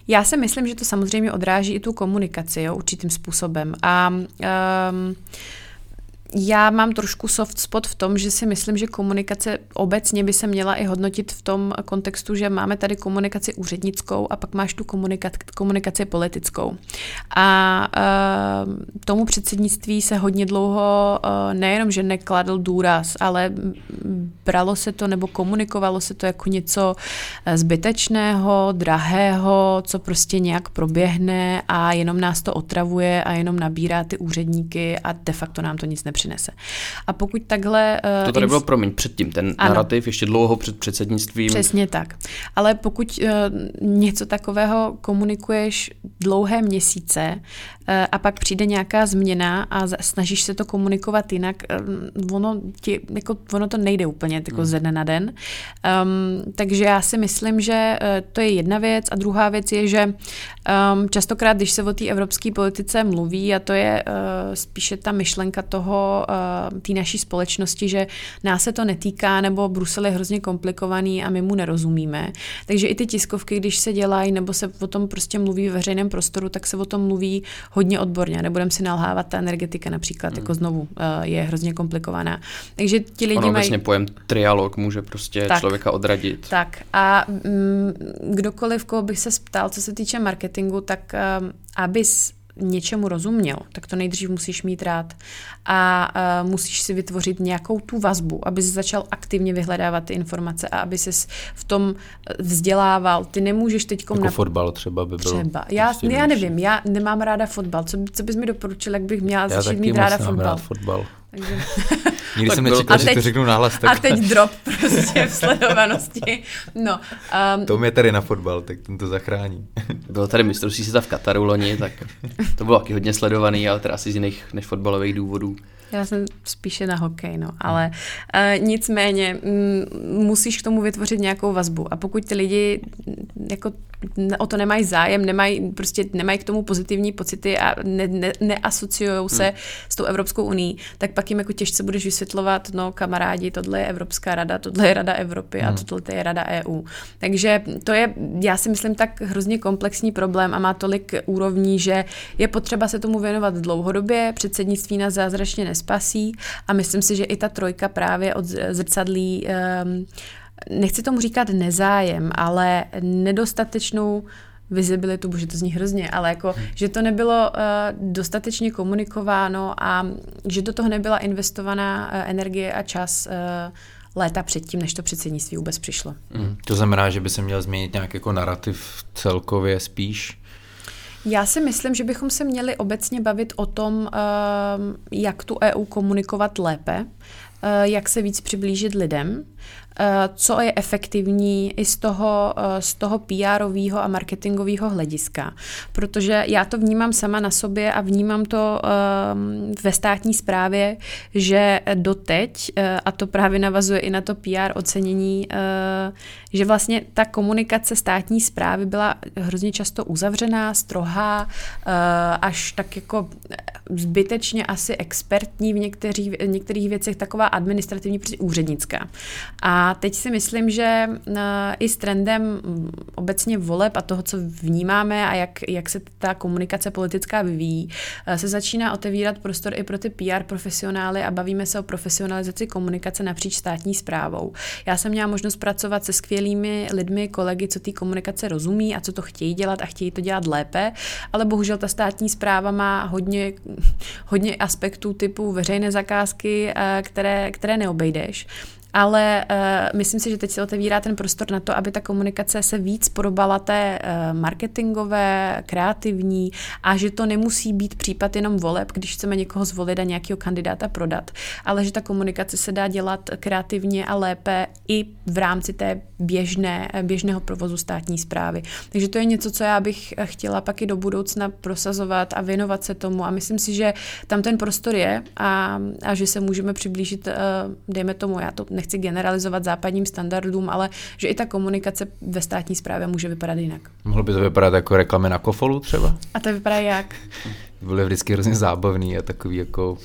já si myslím, že to samozřejmě odráží i tu komunikaci jo, určitým způsobem. A um, já mám trošku soft spot v tom, že si myslím, že komunikace obecně by se měla i hodnotit v tom kontextu, že máme tady komunikaci úřednickou a pak máš tu komunikaci, komunikaci politickou. A uh, tomu předsednictví se hodně dlouho uh, nejenom, že nekladl důraz, ale bralo se to nebo komunikovalo se to jako něco zbytečného, drahého, co prostě nějak proběhne a jenom nás to otravuje a jenom nabírá ty úředníky a de facto nám to nic nepřinese. A pokud takhle... To tady bylo, promiň, předtím, ten ano. narrativ ještě dlouho před předsednictvím. Přesně tak. Ale pokud uh, něco takového komunikuješ dlouhé měsíce uh, a pak přijde nějaká změna a snažíš se to komunikovat jinak, uh, ono, ti, jako, ono to nejde úplně jako hmm. ze dne na den. Um, takže já si myslím, že uh, to je jedna věc a druhá věc je, že um, častokrát, když se o té evropské politice mluví a to je uh, spíše ta myšlenka toho uh, té naší společnosti, že nás se to netýká nebo Brusel je hrozně komplikovaný a my mu nerozumíme. Takže i ty tiskovky, když se dělají nebo se o tom prostě mluví v veřejném prostoru, tak se o tom mluví hodně odborně. Nebudem si nalhávat, ta energetika například hmm. jako znovu uh, je hrozně komplikovaná. Takže ti lidi ono mají... vlastně pojem trialog může prostě tak, člověka odradit. Tak a mm, kdokoliv, koho bych se ptal, co se týče marketingu, tak um, abys něčemu rozuměl, tak to nejdřív musíš mít rád a uh, musíš si vytvořit nějakou tu vazbu, aby jsi začal aktivně vyhledávat ty informace a aby ses v tom vzdělával. Ty nemůžeš teď... Jako na... fotbal třeba by byl. Třeba. Já, prostě já nevím, já nemám ráda fotbal. Co, co bys mi doporučil, jak bych měla já začít mít ráda fotbal? Rád fotbal. Takže Nikdy Tak jsem nečekal, A že teď- to řeknu nahlas A tak. teď drop prostě v sledovanosti. No, um, To mě tady na fotbal, tak ten to zachrání. Bylo tady mistrovství světa v Kataru loni, tak to bylo taky hodně sledovaný, ale teda asi z jiných než fotbalových důvodů. Já jsem spíše na hokej, no, ale uh, nicméně mm, musíš k tomu vytvořit nějakou vazbu a pokud ty lidi mm, jako o to nemají zájem, nemají, prostě nemají k tomu pozitivní pocity a ne, ne, neasociují se hmm. s tou Evropskou uní, tak pak jim jako těžce budeš vysvětlovat, no kamarádi, tohle je Evropská rada, tohle je Rada Evropy a tohle je Rada EU. Takže to je, já si myslím, tak hrozně komplexní problém a má tolik úrovní, že je potřeba se tomu věnovat dlouhodobě, předsednictví nás zázračně nespasí a myslím si, že i ta trojka právě odzrcadlí um, nechci tomu říkat nezájem, ale nedostatečnou vizibilitu, bože to zní hrozně, ale jako, že to nebylo uh, dostatečně komunikováno a že do toho nebyla investovaná uh, energie a čas uh, léta předtím, než to předsednictví vůbec přišlo. Mm. To znamená, že by se měl změnit nějak jako narrativ celkově spíš. Já si myslím, že bychom se měli obecně bavit o tom, uh, jak tu EU komunikovat lépe, uh, jak se víc přiblížit lidem, eh, co je efektivní i z toho, eh, z toho PR-ového a marketingového hlediska. Protože já to vnímám sama na sobě a vnímám to ehm, ve státní správě, že doteď, eh, a to právě navazuje i na to PR ocenění, eh, že vlastně ta komunikace státní správy byla hrozně často uzavřená, strohá, eh, až tak jako zbytečně asi expertní v některých, v některých věcech, taková administrativní, úřednická. A teď si myslím, že uh, i s trendem obecně voleb a toho, co vnímáme a jak, jak se ta komunikace politická vyvíjí, uh, se začíná otevírat prostor i pro ty PR profesionály a bavíme se o profesionalizaci komunikace napříč státní zprávou. Já jsem měla možnost pracovat se skvělými lidmi, kolegy, co té komunikace rozumí a co to chtějí dělat a chtějí to dělat lépe, ale bohužel ta státní zpráva má hodně, hodně aspektů typu veřejné zakázky, eh, které, které neobejdeš. Ale uh, myslím si, že teď se otevírá ten prostor na to, aby ta komunikace se víc podobala té uh, marketingové, kreativní a že to nemusí být případ jenom voleb, když chceme někoho zvolit a nějakého kandidáta prodat, ale že ta komunikace se dá dělat kreativně a lépe i v rámci té běžné, běžného provozu státní zprávy. Takže to je něco, co já bych chtěla pak i do budoucna prosazovat a věnovat se tomu a myslím si, že tam ten prostor je a, a že se můžeme přiblížit, uh, dejme tomu, já to nechci generalizovat západním standardům, ale že i ta komunikace ve státní správě může vypadat jinak. Mohlo by to vypadat jako reklamy na kofolu třeba? A to vypadá jak? Byly vždycky hrozně zábavný a takový jako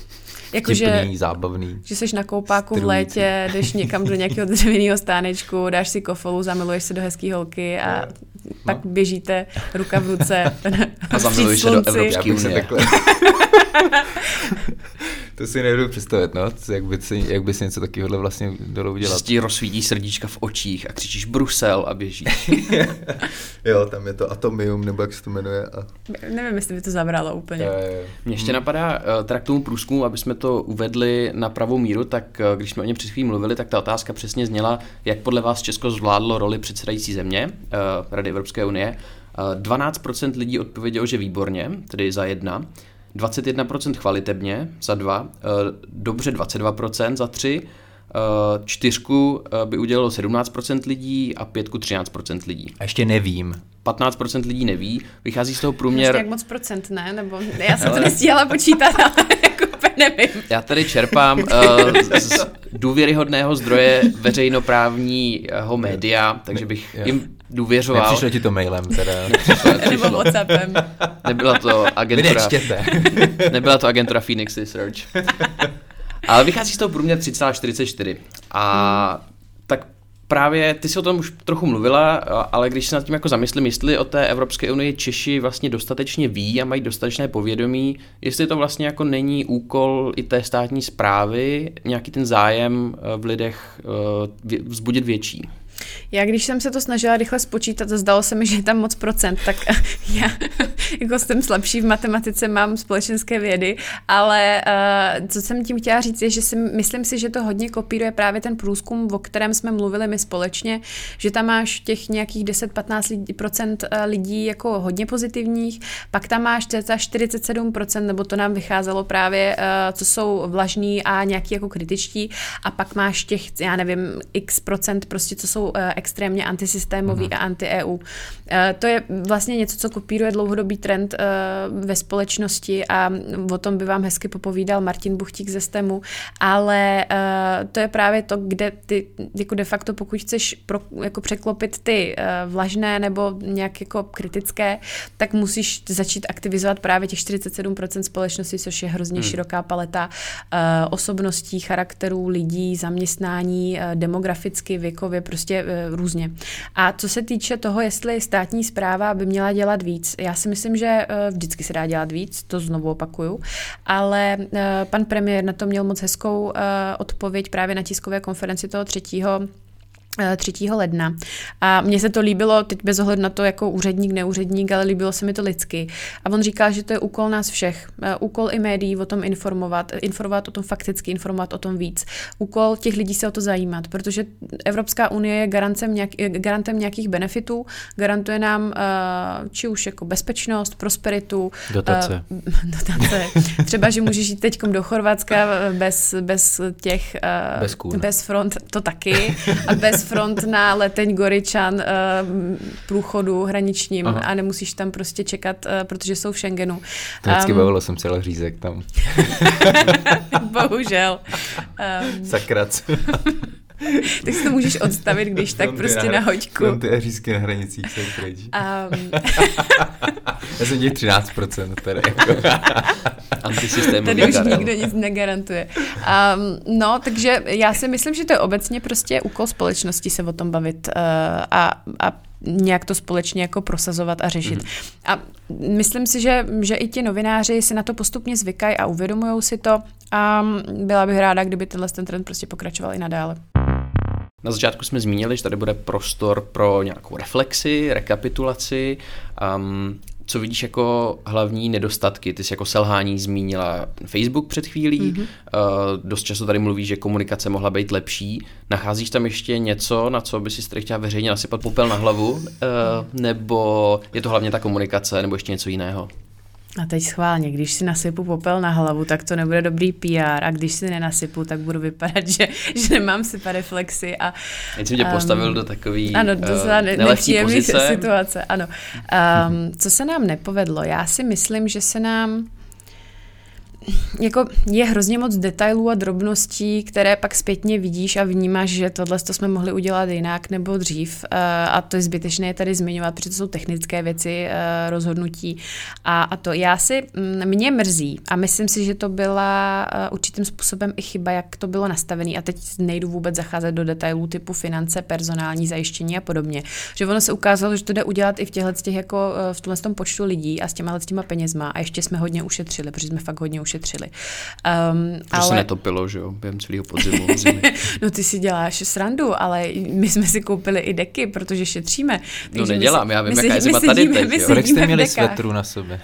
Jako, že, vtipný, zábavný. že jsi na koupáku v létě, jdeš někam do nějakého dřevěného stánečku, dáš si kofolu, zamiluješ se do hezký holky a pak běžíte ruka v ruce A zamiluješ se do. Evropské unie. to si nebudu představit, no, jak by si, jak by si něco takového vlastně dalo Že udělat. se ti rozsvítí srdíčka v očích a křičíš Brusel a běžíš. jo, tam je to Atomium, nebo jak se to jmenuje. A... Nevím, jestli by to zabralo úplně. Jo, jo. Mně ještě napadá, eh, teda k tomu průzkumu, aby jsme to uvedli na pravou míru, tak eh, když jsme o něm před chvílí mluvili, tak ta otázka přesně zněla, jak podle vás Česko zvládlo roli předsedající země eh, Rady Evropské unie. Eh, 12% lidí odpovědělo, že výborně, tedy za jedna. 21% chvalitebně za dva, eh, dobře 22% za tři, eh, čtyřku eh, by udělalo 17% lidí a pětku 13% lidí. A ještě nevím. 15% lidí neví, vychází z toho Ještě průměr... jak moc procent, ne? Nebo já jsem to nestíhala počítat, ale jako úplně nevím. Já tady čerpám uh, z, důvěryhodného zdroje veřejnoprávního média, takže bych jim důvěřoval. Nepřišlo ti to mailem teda. Nebo Whatsappem. Nebyla to agentura, nebyla to agentura Phoenix Research. Ale vychází z toho průměr 3,44. A tak právě ty jsi o tom už trochu mluvila, ale když se nad tím jako zamyslím, jestli o té Evropské unii Češi vlastně dostatečně ví a mají dostatečné povědomí, jestli to vlastně jako není úkol i té státní zprávy nějaký ten zájem eh, v lidech eh, vzbudit větší. Já když jsem se to snažila rychle spočítat, zdalo se mi, že je tam moc procent, tak já jako jsem slabší v matematice, mám společenské vědy, ale uh, co jsem tím chtěla říct je, že si, myslím si, že to hodně kopíruje právě ten průzkum, o kterém jsme mluvili my společně, že tam máš těch nějakých 10-15% eh, lidí jako hodně pozitivních, pak tam máš ta 47%, nebo to nám vycházelo právě, uh, co jsou vlažní a nějaký jako kritičtí, a pak máš těch, já nevím, x procent prostě, co jsou extrémně antisystémový mm. a anti-EU. Uh, to je vlastně něco, co kopíruje dlouhodobý trend uh, ve společnosti a o tom by vám hezky popovídal Martin Buchtík ze STEMu, ale to je právě to, kde ty jako de facto, pokud chceš pro, jako překlopit ty vlažné nebo nějak jako kritické, tak musíš začít aktivizovat právě těch 47% společnosti, což je hrozně hmm. široká paleta osobností, charakterů, lidí, zaměstnání, demograficky, věkově, prostě různě. A co se týče toho, jestli státní zpráva by měla dělat víc, já si myslím, že uh, vždycky se dá dělat víc, to znovu opakuju, ale uh, pan premiér na to měl moc hezkou odpověď právě na tiskové konferenci toho třetího 3. Eh, ledna. A mně se to líbilo, teď bez ohledu na to, jako úředník, neúředník, ale líbilo se mi to lidsky. A on říká, že to je úkol nás všech. Eh, úkol i médií o tom informovat, informovat o tom fakticky, informovat o tom víc. Úkol těch lidí se o to zajímat, protože Evropská unie je garantem, nějak, garantem nějakých benefitů, garantuje nám či už jako bezpečnost, prosperitu. Dotace. Dotace. Třeba, že můžeš jít teď do Chorvatska bez, bez těch... Bez, kůr. bez front, to taky. A bez přes front na leteň Goričan uh, průchodu hraničním Aha. a nemusíš tam prostě čekat, uh, protože jsou v Schengenu. To vždycky um, bavilo jsem celý řízek tam. Bohužel. Um, Sakrac. tak si to můžeš odstavit, když tak prostě na, na hoďku. Fronty a řízky na hranicích jsou pryč. Um. Já jsem těch 13%, tady jako. Tady už nikdo nic negarantuje. Um, no, takže já si myslím, že to je obecně prostě úkol společnosti se o tom bavit uh, a, a nějak to společně jako prosazovat a řešit. Mm. A myslím si, že, že i ti novináři si na to postupně zvykají a uvědomují si to a byla bych ráda, kdyby tenhle ten trend prostě pokračoval i nadále. Na začátku jsme zmínili, že tady bude prostor pro nějakou reflexi, rekapitulaci. Um, co vidíš jako hlavní nedostatky? Ty jsi jako selhání zmínila Facebook před chvílí, mm-hmm. uh, dost často tady mluví, že komunikace mohla být lepší. Nacházíš tam ještě něco, na co by si chtěla veřejně nasypat popel na hlavu? Uh, nebo je to hlavně ta komunikace, nebo ještě něco jiného? A teď schválně, když si nasypu popel na hlavu, tak to nebude dobrý PR a když si nenasypu, tak budu vypadat, že, že nemám reflexy. A, Teď jsem tě um, postavil do takový ano, do uh, ne, pozice. situace. Ano. Um, co se nám nepovedlo? Já si myslím, že se nám jako je hrozně moc detailů a drobností, které pak zpětně vidíš a vnímáš, že tohle to jsme mohli udělat jinak nebo dřív eh, a to je zbytečné tady zmiňovat, protože to jsou technické věci, eh, rozhodnutí. A, a to já si, mm, mě mrzí a myslím si, že to byla eh, určitým způsobem i chyba, jak to bylo nastavené. A teď nejdu vůbec zacházet do detailů typu finance, personální zajištění a podobně, že ono se ukázalo, že to jde udělat i v těchto těch jako v tomhle tom počtu lidí a s těma těma penězma. A ještě jsme hodně ušetřili, protože jsme fakt hodně ušetřili ušetřili. Um, ale... se netopilo, že jo, během celého podzimu. no ty si děláš srandu, ale my jsme si koupili i deky, protože šetříme. No, Takže no nedělám, my, já vím, jaká je zima tady teď. Jo. Kolik jste měli svetru na sobě?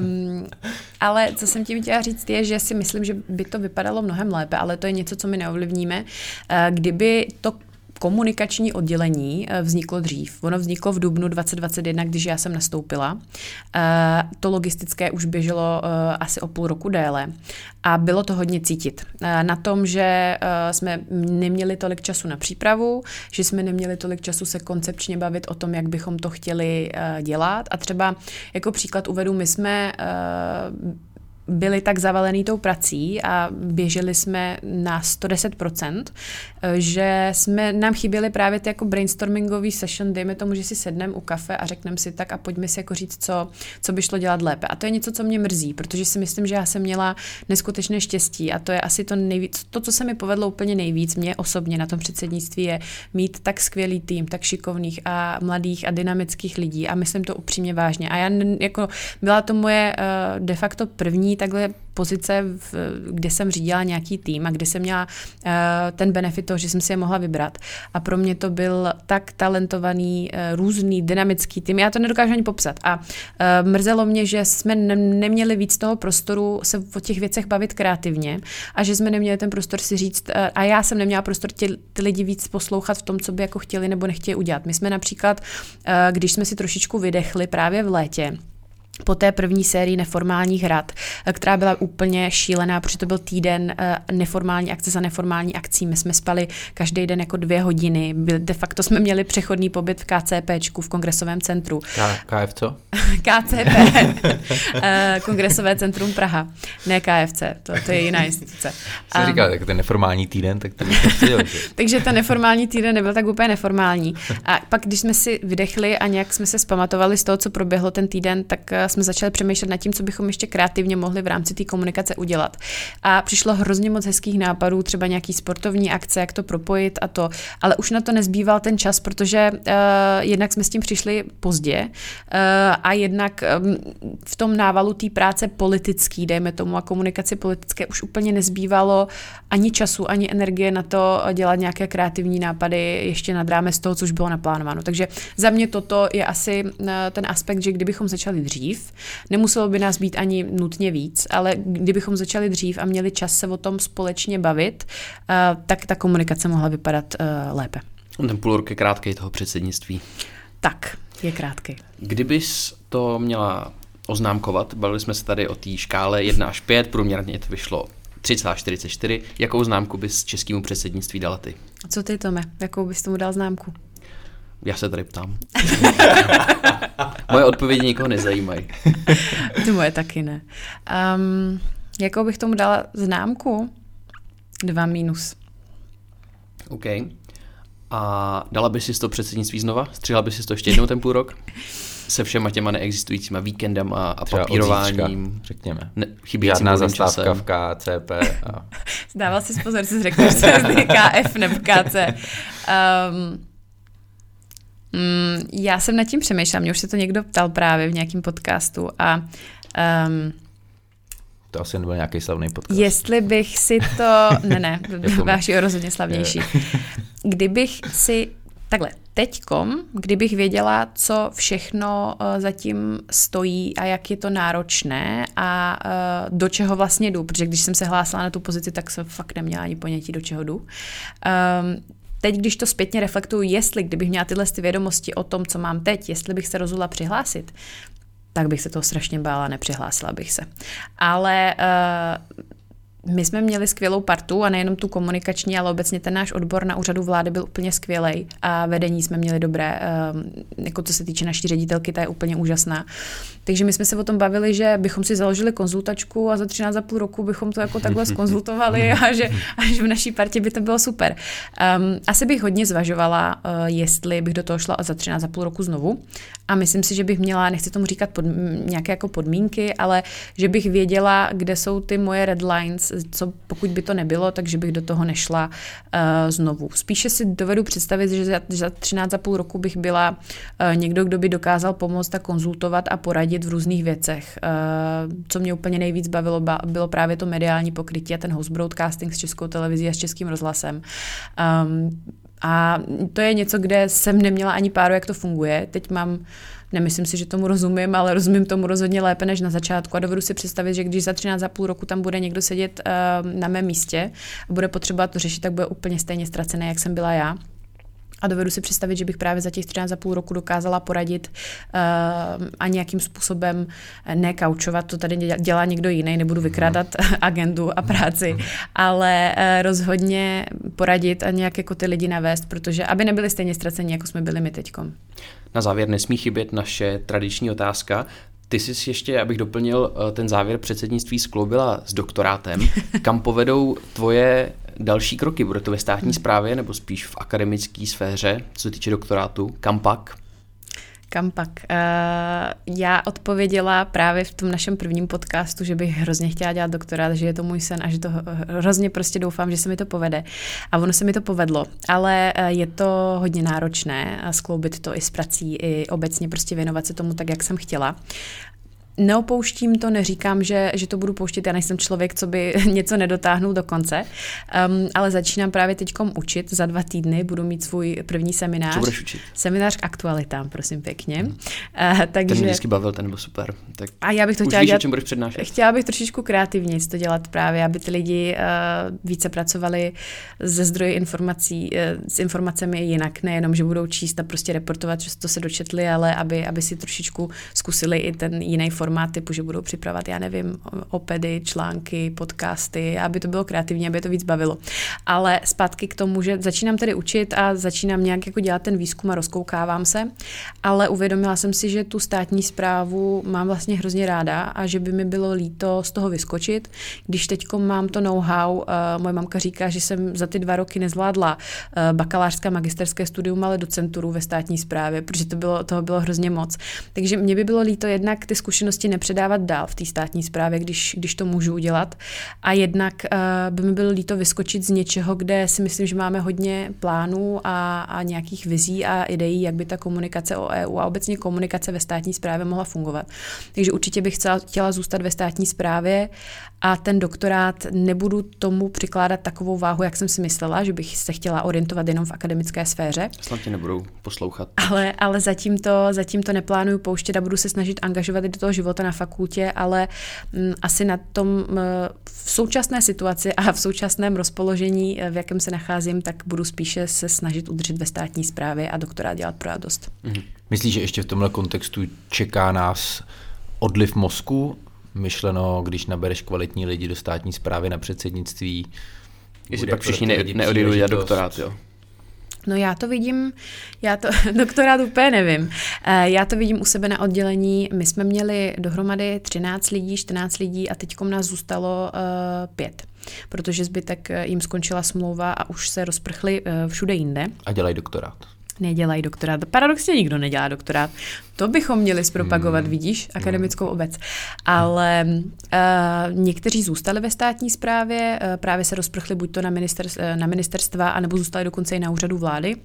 um, ale co jsem tím chtěla říct je, že si myslím, že by to vypadalo mnohem lépe, ale to je něco, co my neovlivníme. Eh, kdyby to komunikační oddělení eh, vzniklo dřív. Ono vzniklo v dubnu 2021, když já jsem nastoupila. Eh, to logistické už běželo eh, asi o půl roku déle a bylo to hodně cítit. Na tom, že jsme neměli tolik času na přípravu, že jsme neměli tolik času se koncepčně bavit o tom, jak bychom to chtěli dělat. A třeba jako příklad uvedu, my jsme byli tak zavalený tou prací a běželi jsme na 110%, že jsme, nám chyběly právě ty jako brainstormingový session, dejme tomu, že si sedneme u kafe a řekneme si tak a pojďme si jako říct, co, co by šlo dělat lépe. A to je něco, co mě mrzí, protože si myslím, že já jsem měla neskutečné štěstí a to je asi to nejvíc, to, co se mi povedlo úplně nejvíc, mě osobně na tom předsednictví je mít tak skvělý tým, tak šikovných a mladých a dynamických lidí a myslím to upřímně vážně. A já jako byla to moje uh, de facto první takhle pozice, v, kde jsem řídila nějaký tým a kde jsem měla uh, ten benefit toho, že jsem si je mohla vybrat. A pro mě to byl tak talentovaný, uh, různý, dynamický tým. Já to nedokážu ani popsat. A uh, mrzelo mě, že jsme ne- neměli víc toho prostoru se o těch věcech bavit kreativně a že jsme neměli ten prostor si říct, uh, a já jsem neměla prostor tě, ty lidi víc poslouchat v tom, co by jako chtěli nebo nechtěli udělat. My jsme například, uh, když jsme si trošičku vydechli právě v létě, po té první sérii neformálních hrad, která byla úplně šílená, protože to byl týden eh, neformální akce za neformální akcí. My jsme spali každý den jako dvě hodiny. De facto jsme měli přechodný pobyt v KCP, v kongresovém centru. K- KF co? KCP, eh, Kongresové centrum Praha, ne KFC, to, to je jiná instituce. Jsem um, říkal, tak ten neformální týden, tak to chtěl, Takže ten neformální týden nebyl tak úplně neformální. A pak, když jsme si vydechli a nějak jsme se zpamatovali z toho, co proběhlo ten týden, tak eh, jsme začali přemýšlet nad tím, co bychom ještě kreativně mohli v rámci té komunikace udělat. A přišlo hrozně moc hezkých nápadů, třeba nějaký sportovní akce, jak to propojit a to, ale už na to nezbýval ten čas, protože uh, jednak jsme s tím přišli pozdě uh, a jednak um, v tom návalu té práce politický, dejme tomu, a komunikaci politické už úplně nezbývalo ani času, ani energie na to dělat nějaké kreativní nápady ještě nad rámec toho, což bylo naplánováno. Takže za mě toto je asi ten aspekt, že kdybychom začali dřív, Nemuselo by nás být ani nutně víc, ale kdybychom začali dřív a měli čas se o tom společně bavit, uh, tak ta komunikace mohla vypadat uh, lépe. Ten půl rok je krátký toho předsednictví. Tak, je krátký. Kdybys to měla oznámkovat, bavili jsme se tady o té škále 1 až 5, průměrně to vyšlo 3,44. Jakou známku bys českému předsednictví dala ty? Co ty, Tome? Jakou bys tomu dal známku? Já se tady ptám. moje odpovědi nikoho nezajímají. Ty moje taky ne. Um, jakou bych tomu dala známku? Dva minus. OK. A dala by si to předsednictví znova? Střihla by si to ještě jednou ten půl rok? Se všema těma neexistujícíma víkendama a Třeba papírováním. Zítřka, řekněme. Ne, chybí Žádná zastávka časem. v KCP. A... Dával si pozor, že jsi řekl, že se KF nebo KC. Um, Mm, já jsem nad tím přemýšlela, mě už se to někdo ptal právě v nějakém podcastu a um, to asi nebyl nějaký slavný podcast. Jestli bych si to, ne ne, váš je rozhodně slavnější. Kdybych si, takhle, teďkom, kdybych věděla, co všechno uh, zatím stojí a jak je to náročné a uh, do čeho vlastně jdu, protože když jsem se hlásila na tu pozici, tak jsem fakt neměla ani ponětí, do čeho jdu. Um, teď, když to zpětně reflektuju, jestli kdybych měla tyhle ty vědomosti o tom, co mám teď, jestli bych se rozhodla přihlásit, tak bych se toho strašně bála, nepřihlásila bych se. Ale uh, my jsme měli skvělou partu a nejenom tu komunikační, ale obecně ten náš odbor na úřadu vlády byl úplně skvělý a vedení jsme měli dobré, ehm, jako co se týče naší ředitelky, ta je úplně úžasná. Takže my jsme se o tom bavili, že bychom si založili konzultačku a za 13,5 roku bychom to jako takhle skonzultovali a že až v naší partě by to bylo super. Um, asi bych hodně zvažovala, uh, jestli bych do toho šla za 13,5 roku znovu a myslím si, že bych měla, nechci tomu říkat pod, nějaké jako podmínky, ale že bych věděla, kde jsou ty moje red lines, co pokud by to nebylo, takže bych do toho nešla uh, znovu. Spíše si dovedu představit, že za, za 13,5 roku bych byla uh, někdo, kdo by dokázal pomoct a konzultovat a poradit v různých věcech. Uh, co mě úplně nejvíc bavilo, ba, bylo právě to mediální pokrytí a ten host broadcasting s českou televizí a s českým rozhlasem. Um, a to je něco, kde jsem neměla ani páru, jak to funguje. Teď mám Nemyslím si, že tomu rozumím, ale rozumím tomu rozhodně lépe než na začátku a dovedu si představit, že když za 13 za půl roku tam bude někdo sedět uh, na mém místě a bude potřebovat to řešit, tak bude úplně stejně ztracený, jak jsem byla já. A dovedu si představit, že bych právě za těch 13 za půl roku dokázala poradit uh, a nějakým způsobem nekaučovat, to tady dělá někdo jiný, nebudu vykrádat agendu a práci, ale uh, rozhodně poradit a nějak jako ty lidi navést, protože aby nebyli stejně ztraceni, jako jsme byli my teďkom. Na závěr nesmí chybět naše tradiční otázka. Ty jsi ještě, abych doplnil eh, ten závěr předsednictví, skloubila s doktorátem. Kam povedou tvoje další kroky? Bude to ve státní správě nebo spíš v akademické sféře, co se týče doktorátu? Kam pak? Kam pak? Uh, já odpověděla právě v tom našem prvním podcastu, že bych hrozně chtěla dělat doktorát, že je to můj sen a že to hrozně prostě doufám, že se mi to povede. A ono se mi to povedlo, ale uh, je to hodně náročné skloubit to i s prací, i obecně prostě věnovat se tomu tak, jak jsem chtěla. Neopouštím to, neříkám, že, že to budu pouštět, já nejsem člověk, co by něco nedotáhnul do konce, um, ale začínám právě teď učit, za dva týdny budu mít svůj první seminář. Co budeš učit? Seminář k aktualitám, prosím pěkně. Hmm. Uh, takže... Ten mě vždycky bavil, ten byl super. Tak a já bych to chtěla víš, dělat, čem budeš přednášet? Chtěla bych trošičku kreativně to dělat právě, aby ty lidi uh, více pracovali ze zdroje informací, uh, s informacemi jinak, nejenom, že budou číst a prostě reportovat, že to se dočetli, ale aby, aby si trošičku zkusili i ten jiný formát typu, že budou připravovat, já nevím, opedy, články, podcasty, aby to bylo kreativní, aby to víc bavilo. Ale zpátky k tomu, že začínám tedy učit a začínám nějak jako dělat ten výzkum a rozkoukávám se, ale uvědomila jsem si, že tu státní zprávu mám vlastně hrozně ráda a že by mi bylo líto z toho vyskočit, když teď mám to know-how, uh, moje mamka říká, že jsem za ty dva roky nezvládla uh, bakalářské magisterské studium, ale docenturu ve státní správě, protože to bylo, toho bylo hrozně moc. Takže mě by bylo líto jednak ty zkušenosti nepředávat dál v té státní správě, když, když to můžu udělat. A jednak uh, by mi bylo líto vyskočit z něčeho, kde si myslím, že máme hodně plánů a, a nějakých vizí a ideí, jak by ta komunikace o EU a obecně komunikace ve státní správě mohla fungovat. Takže určitě bych chtěla, chtěla zůstat ve státní správě a ten doktorát nebudu tomu přikládat takovou váhu, jak jsem si myslela, že bych se chtěla orientovat jenom v akademické sféře. Snad tě nebudou poslouchat. Ale, ale zatím, to, zatím to neplánuju pouštět a budu se snažit angažovat i do toho života na fakultě, ale m, mm, asi na tom m, v současné situaci a v současném rozpoložení, v jakém se nacházím, tak budu spíše se snažit udržet ve státní správě a doktorát dělat pro radost. Mm-hmm. Myslíš, že ještě v tomhle kontextu čeká nás odliv mozku myšleno, když nabereš kvalitní lidi do státní zprávy na předsednictví. Jestli pak všichni ne, neodjedou dělat doktorát, jo. No já to vidím, já to, doktorát úplně nevím. Eh, já to vidím u sebe na oddělení. My jsme měli dohromady 13 lidí, 14 lidí a teď nás zůstalo uh, pět protože zbytek eh, jim skončila smlouva a už se rozprchli uh, všude jinde. A dělají doktorát nedělají doktorát. Paradoxně nikdo nedělá doktorát. To bychom měli zpropagovat, hmm. vidíš, akademickou obec. Ale uh, někteří zůstali ve státní správě, uh, právě se rozprchli buď to na, minister, uh, na ministerstva, anebo zůstali dokonce i na úřadu vlády.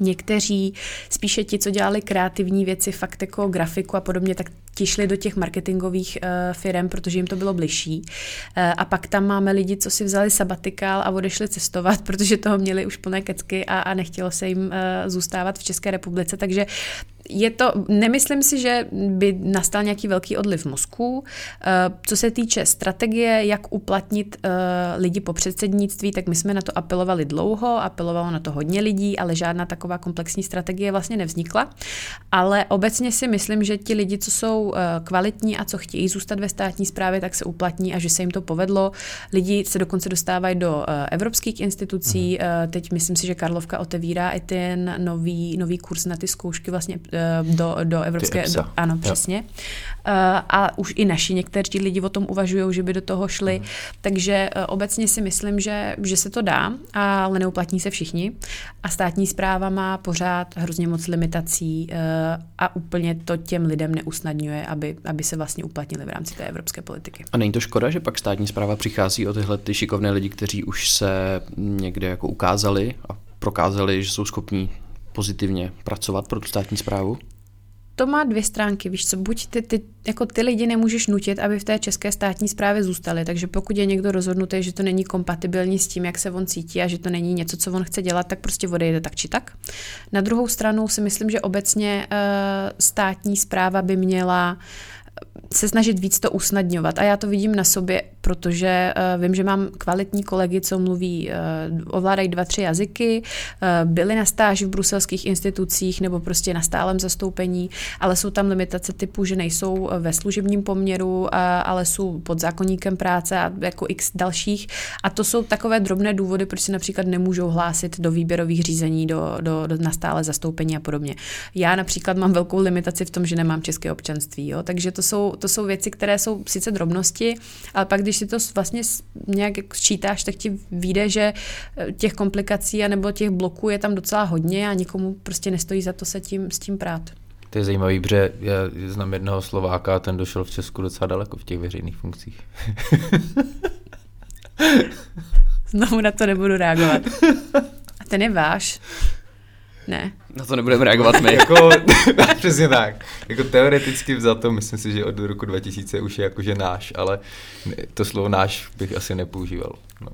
Někteří, spíše ti, co dělali kreativní věci, fakt jako grafiku a podobně, tak ti šli do těch marketingových uh, firm, protože jim to bylo bližší. Uh, a pak tam máme lidi, co si vzali sabatikál a odešli cestovat, protože toho měli už plné kecky a, a nechtělo se jim uh, zůstávat v České republice. Takže je to, nemyslím si, že by nastal nějaký velký odliv mozku. Co se týče strategie, jak uplatnit lidi po předsednictví, tak my jsme na to apelovali dlouho, apelovalo na to hodně lidí, ale žádná taková komplexní strategie vlastně nevznikla. Ale obecně si myslím, že ti lidi, co jsou Eh, kvalitní a co chtějí zůstat ve státní správě, tak se uplatní a že se jim to povedlo. Lidi se dokonce dostávají do eh, evropských institucí. Mm. Teď myslím si, že Karlovka otevírá i ten nový, nový kurz na ty zkoušky vlastně do, do evropské... Do, ano, přesně. Jo. A už i naši někteří lidi o tom uvažují, že by do toho šli. Mm. Takže obecně si myslím, že, že se to dá, ale neuplatní se všichni. A státní zpráva má pořád hrozně moc limitací a úplně to těm lidem neusnadňuje aby, aby se vlastně uplatnili v rámci té evropské politiky. A není to škoda, že pak státní zpráva přichází o tyhle ty šikovné lidi, kteří už se někde jako ukázali a prokázali, že jsou schopní pozitivně pracovat pro tu státní zprávu? to má dvě stránky, víš co, buď ty, ty, jako ty lidi nemůžeš nutit, aby v té české státní správě zůstali, takže pokud je někdo rozhodnutý, že to není kompatibilní s tím, jak se on cítí a že to není něco, co on chce dělat, tak prostě odejde tak či tak. Na druhou stranu si myslím, že obecně uh, státní zpráva by měla se snažit víc to usnadňovat. A já to vidím na sobě, protože uh, vím, že mám kvalitní kolegy, co mluví, uh, ovládají dva, tři jazyky, uh, byli na stáži v bruselských institucích nebo prostě na stálem zastoupení, ale jsou tam limitace typu, že nejsou ve služebním poměru, uh, ale jsou pod zákonníkem práce a jako x dalších. A to jsou takové drobné důvody, proč se například nemůžou hlásit do výběrových řízení, do, do, do na stále zastoupení a podobně. Já například mám velkou limitaci v tom, že nemám české občanství, jo? takže to jsou, to jsou věci, které jsou sice drobnosti, ale pak, když si to vlastně nějak sčítáš, tak ti vyjde, že eh, těch komplikací nebo těch bloků je tam docela hodně a nikomu prostě nestojí za to se tím, s tím prát. To je zajímavý, protože já znám jednoho Slováka a ten došel v Česku docela daleko v těch veřejných funkcích. Znovu na to nebudu reagovat. A ten je váš. Ne. Na to nebudeme reagovat my. jako, přesně tak. Jako teoreticky to myslím si, že od roku 2000 už je jakože náš, ale to slovo náš bych asi nepoužíval. No.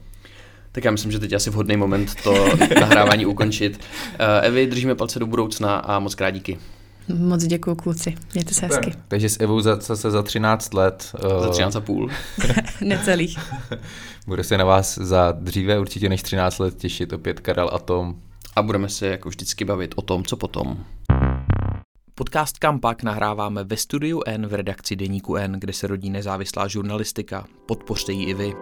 Tak já myslím, že teď asi vhodný moment to nahrávání ukončit. Uh, Evi, držíme palce do budoucna a moc krát díky. Moc děkuji kluci, mějte se hezky. Takže s Evou zase za 13 let. Uh, za 13 a půl. Necelých. Bude se na vás za dříve určitě než 13 let těšit opět Karel a Tom. A budeme se jako vždycky bavit o tom, co potom. Podcast Kampak nahráváme ve studiu N v redakci Deníku N, kde se rodí nezávislá žurnalistika. Podpořte ji i vy.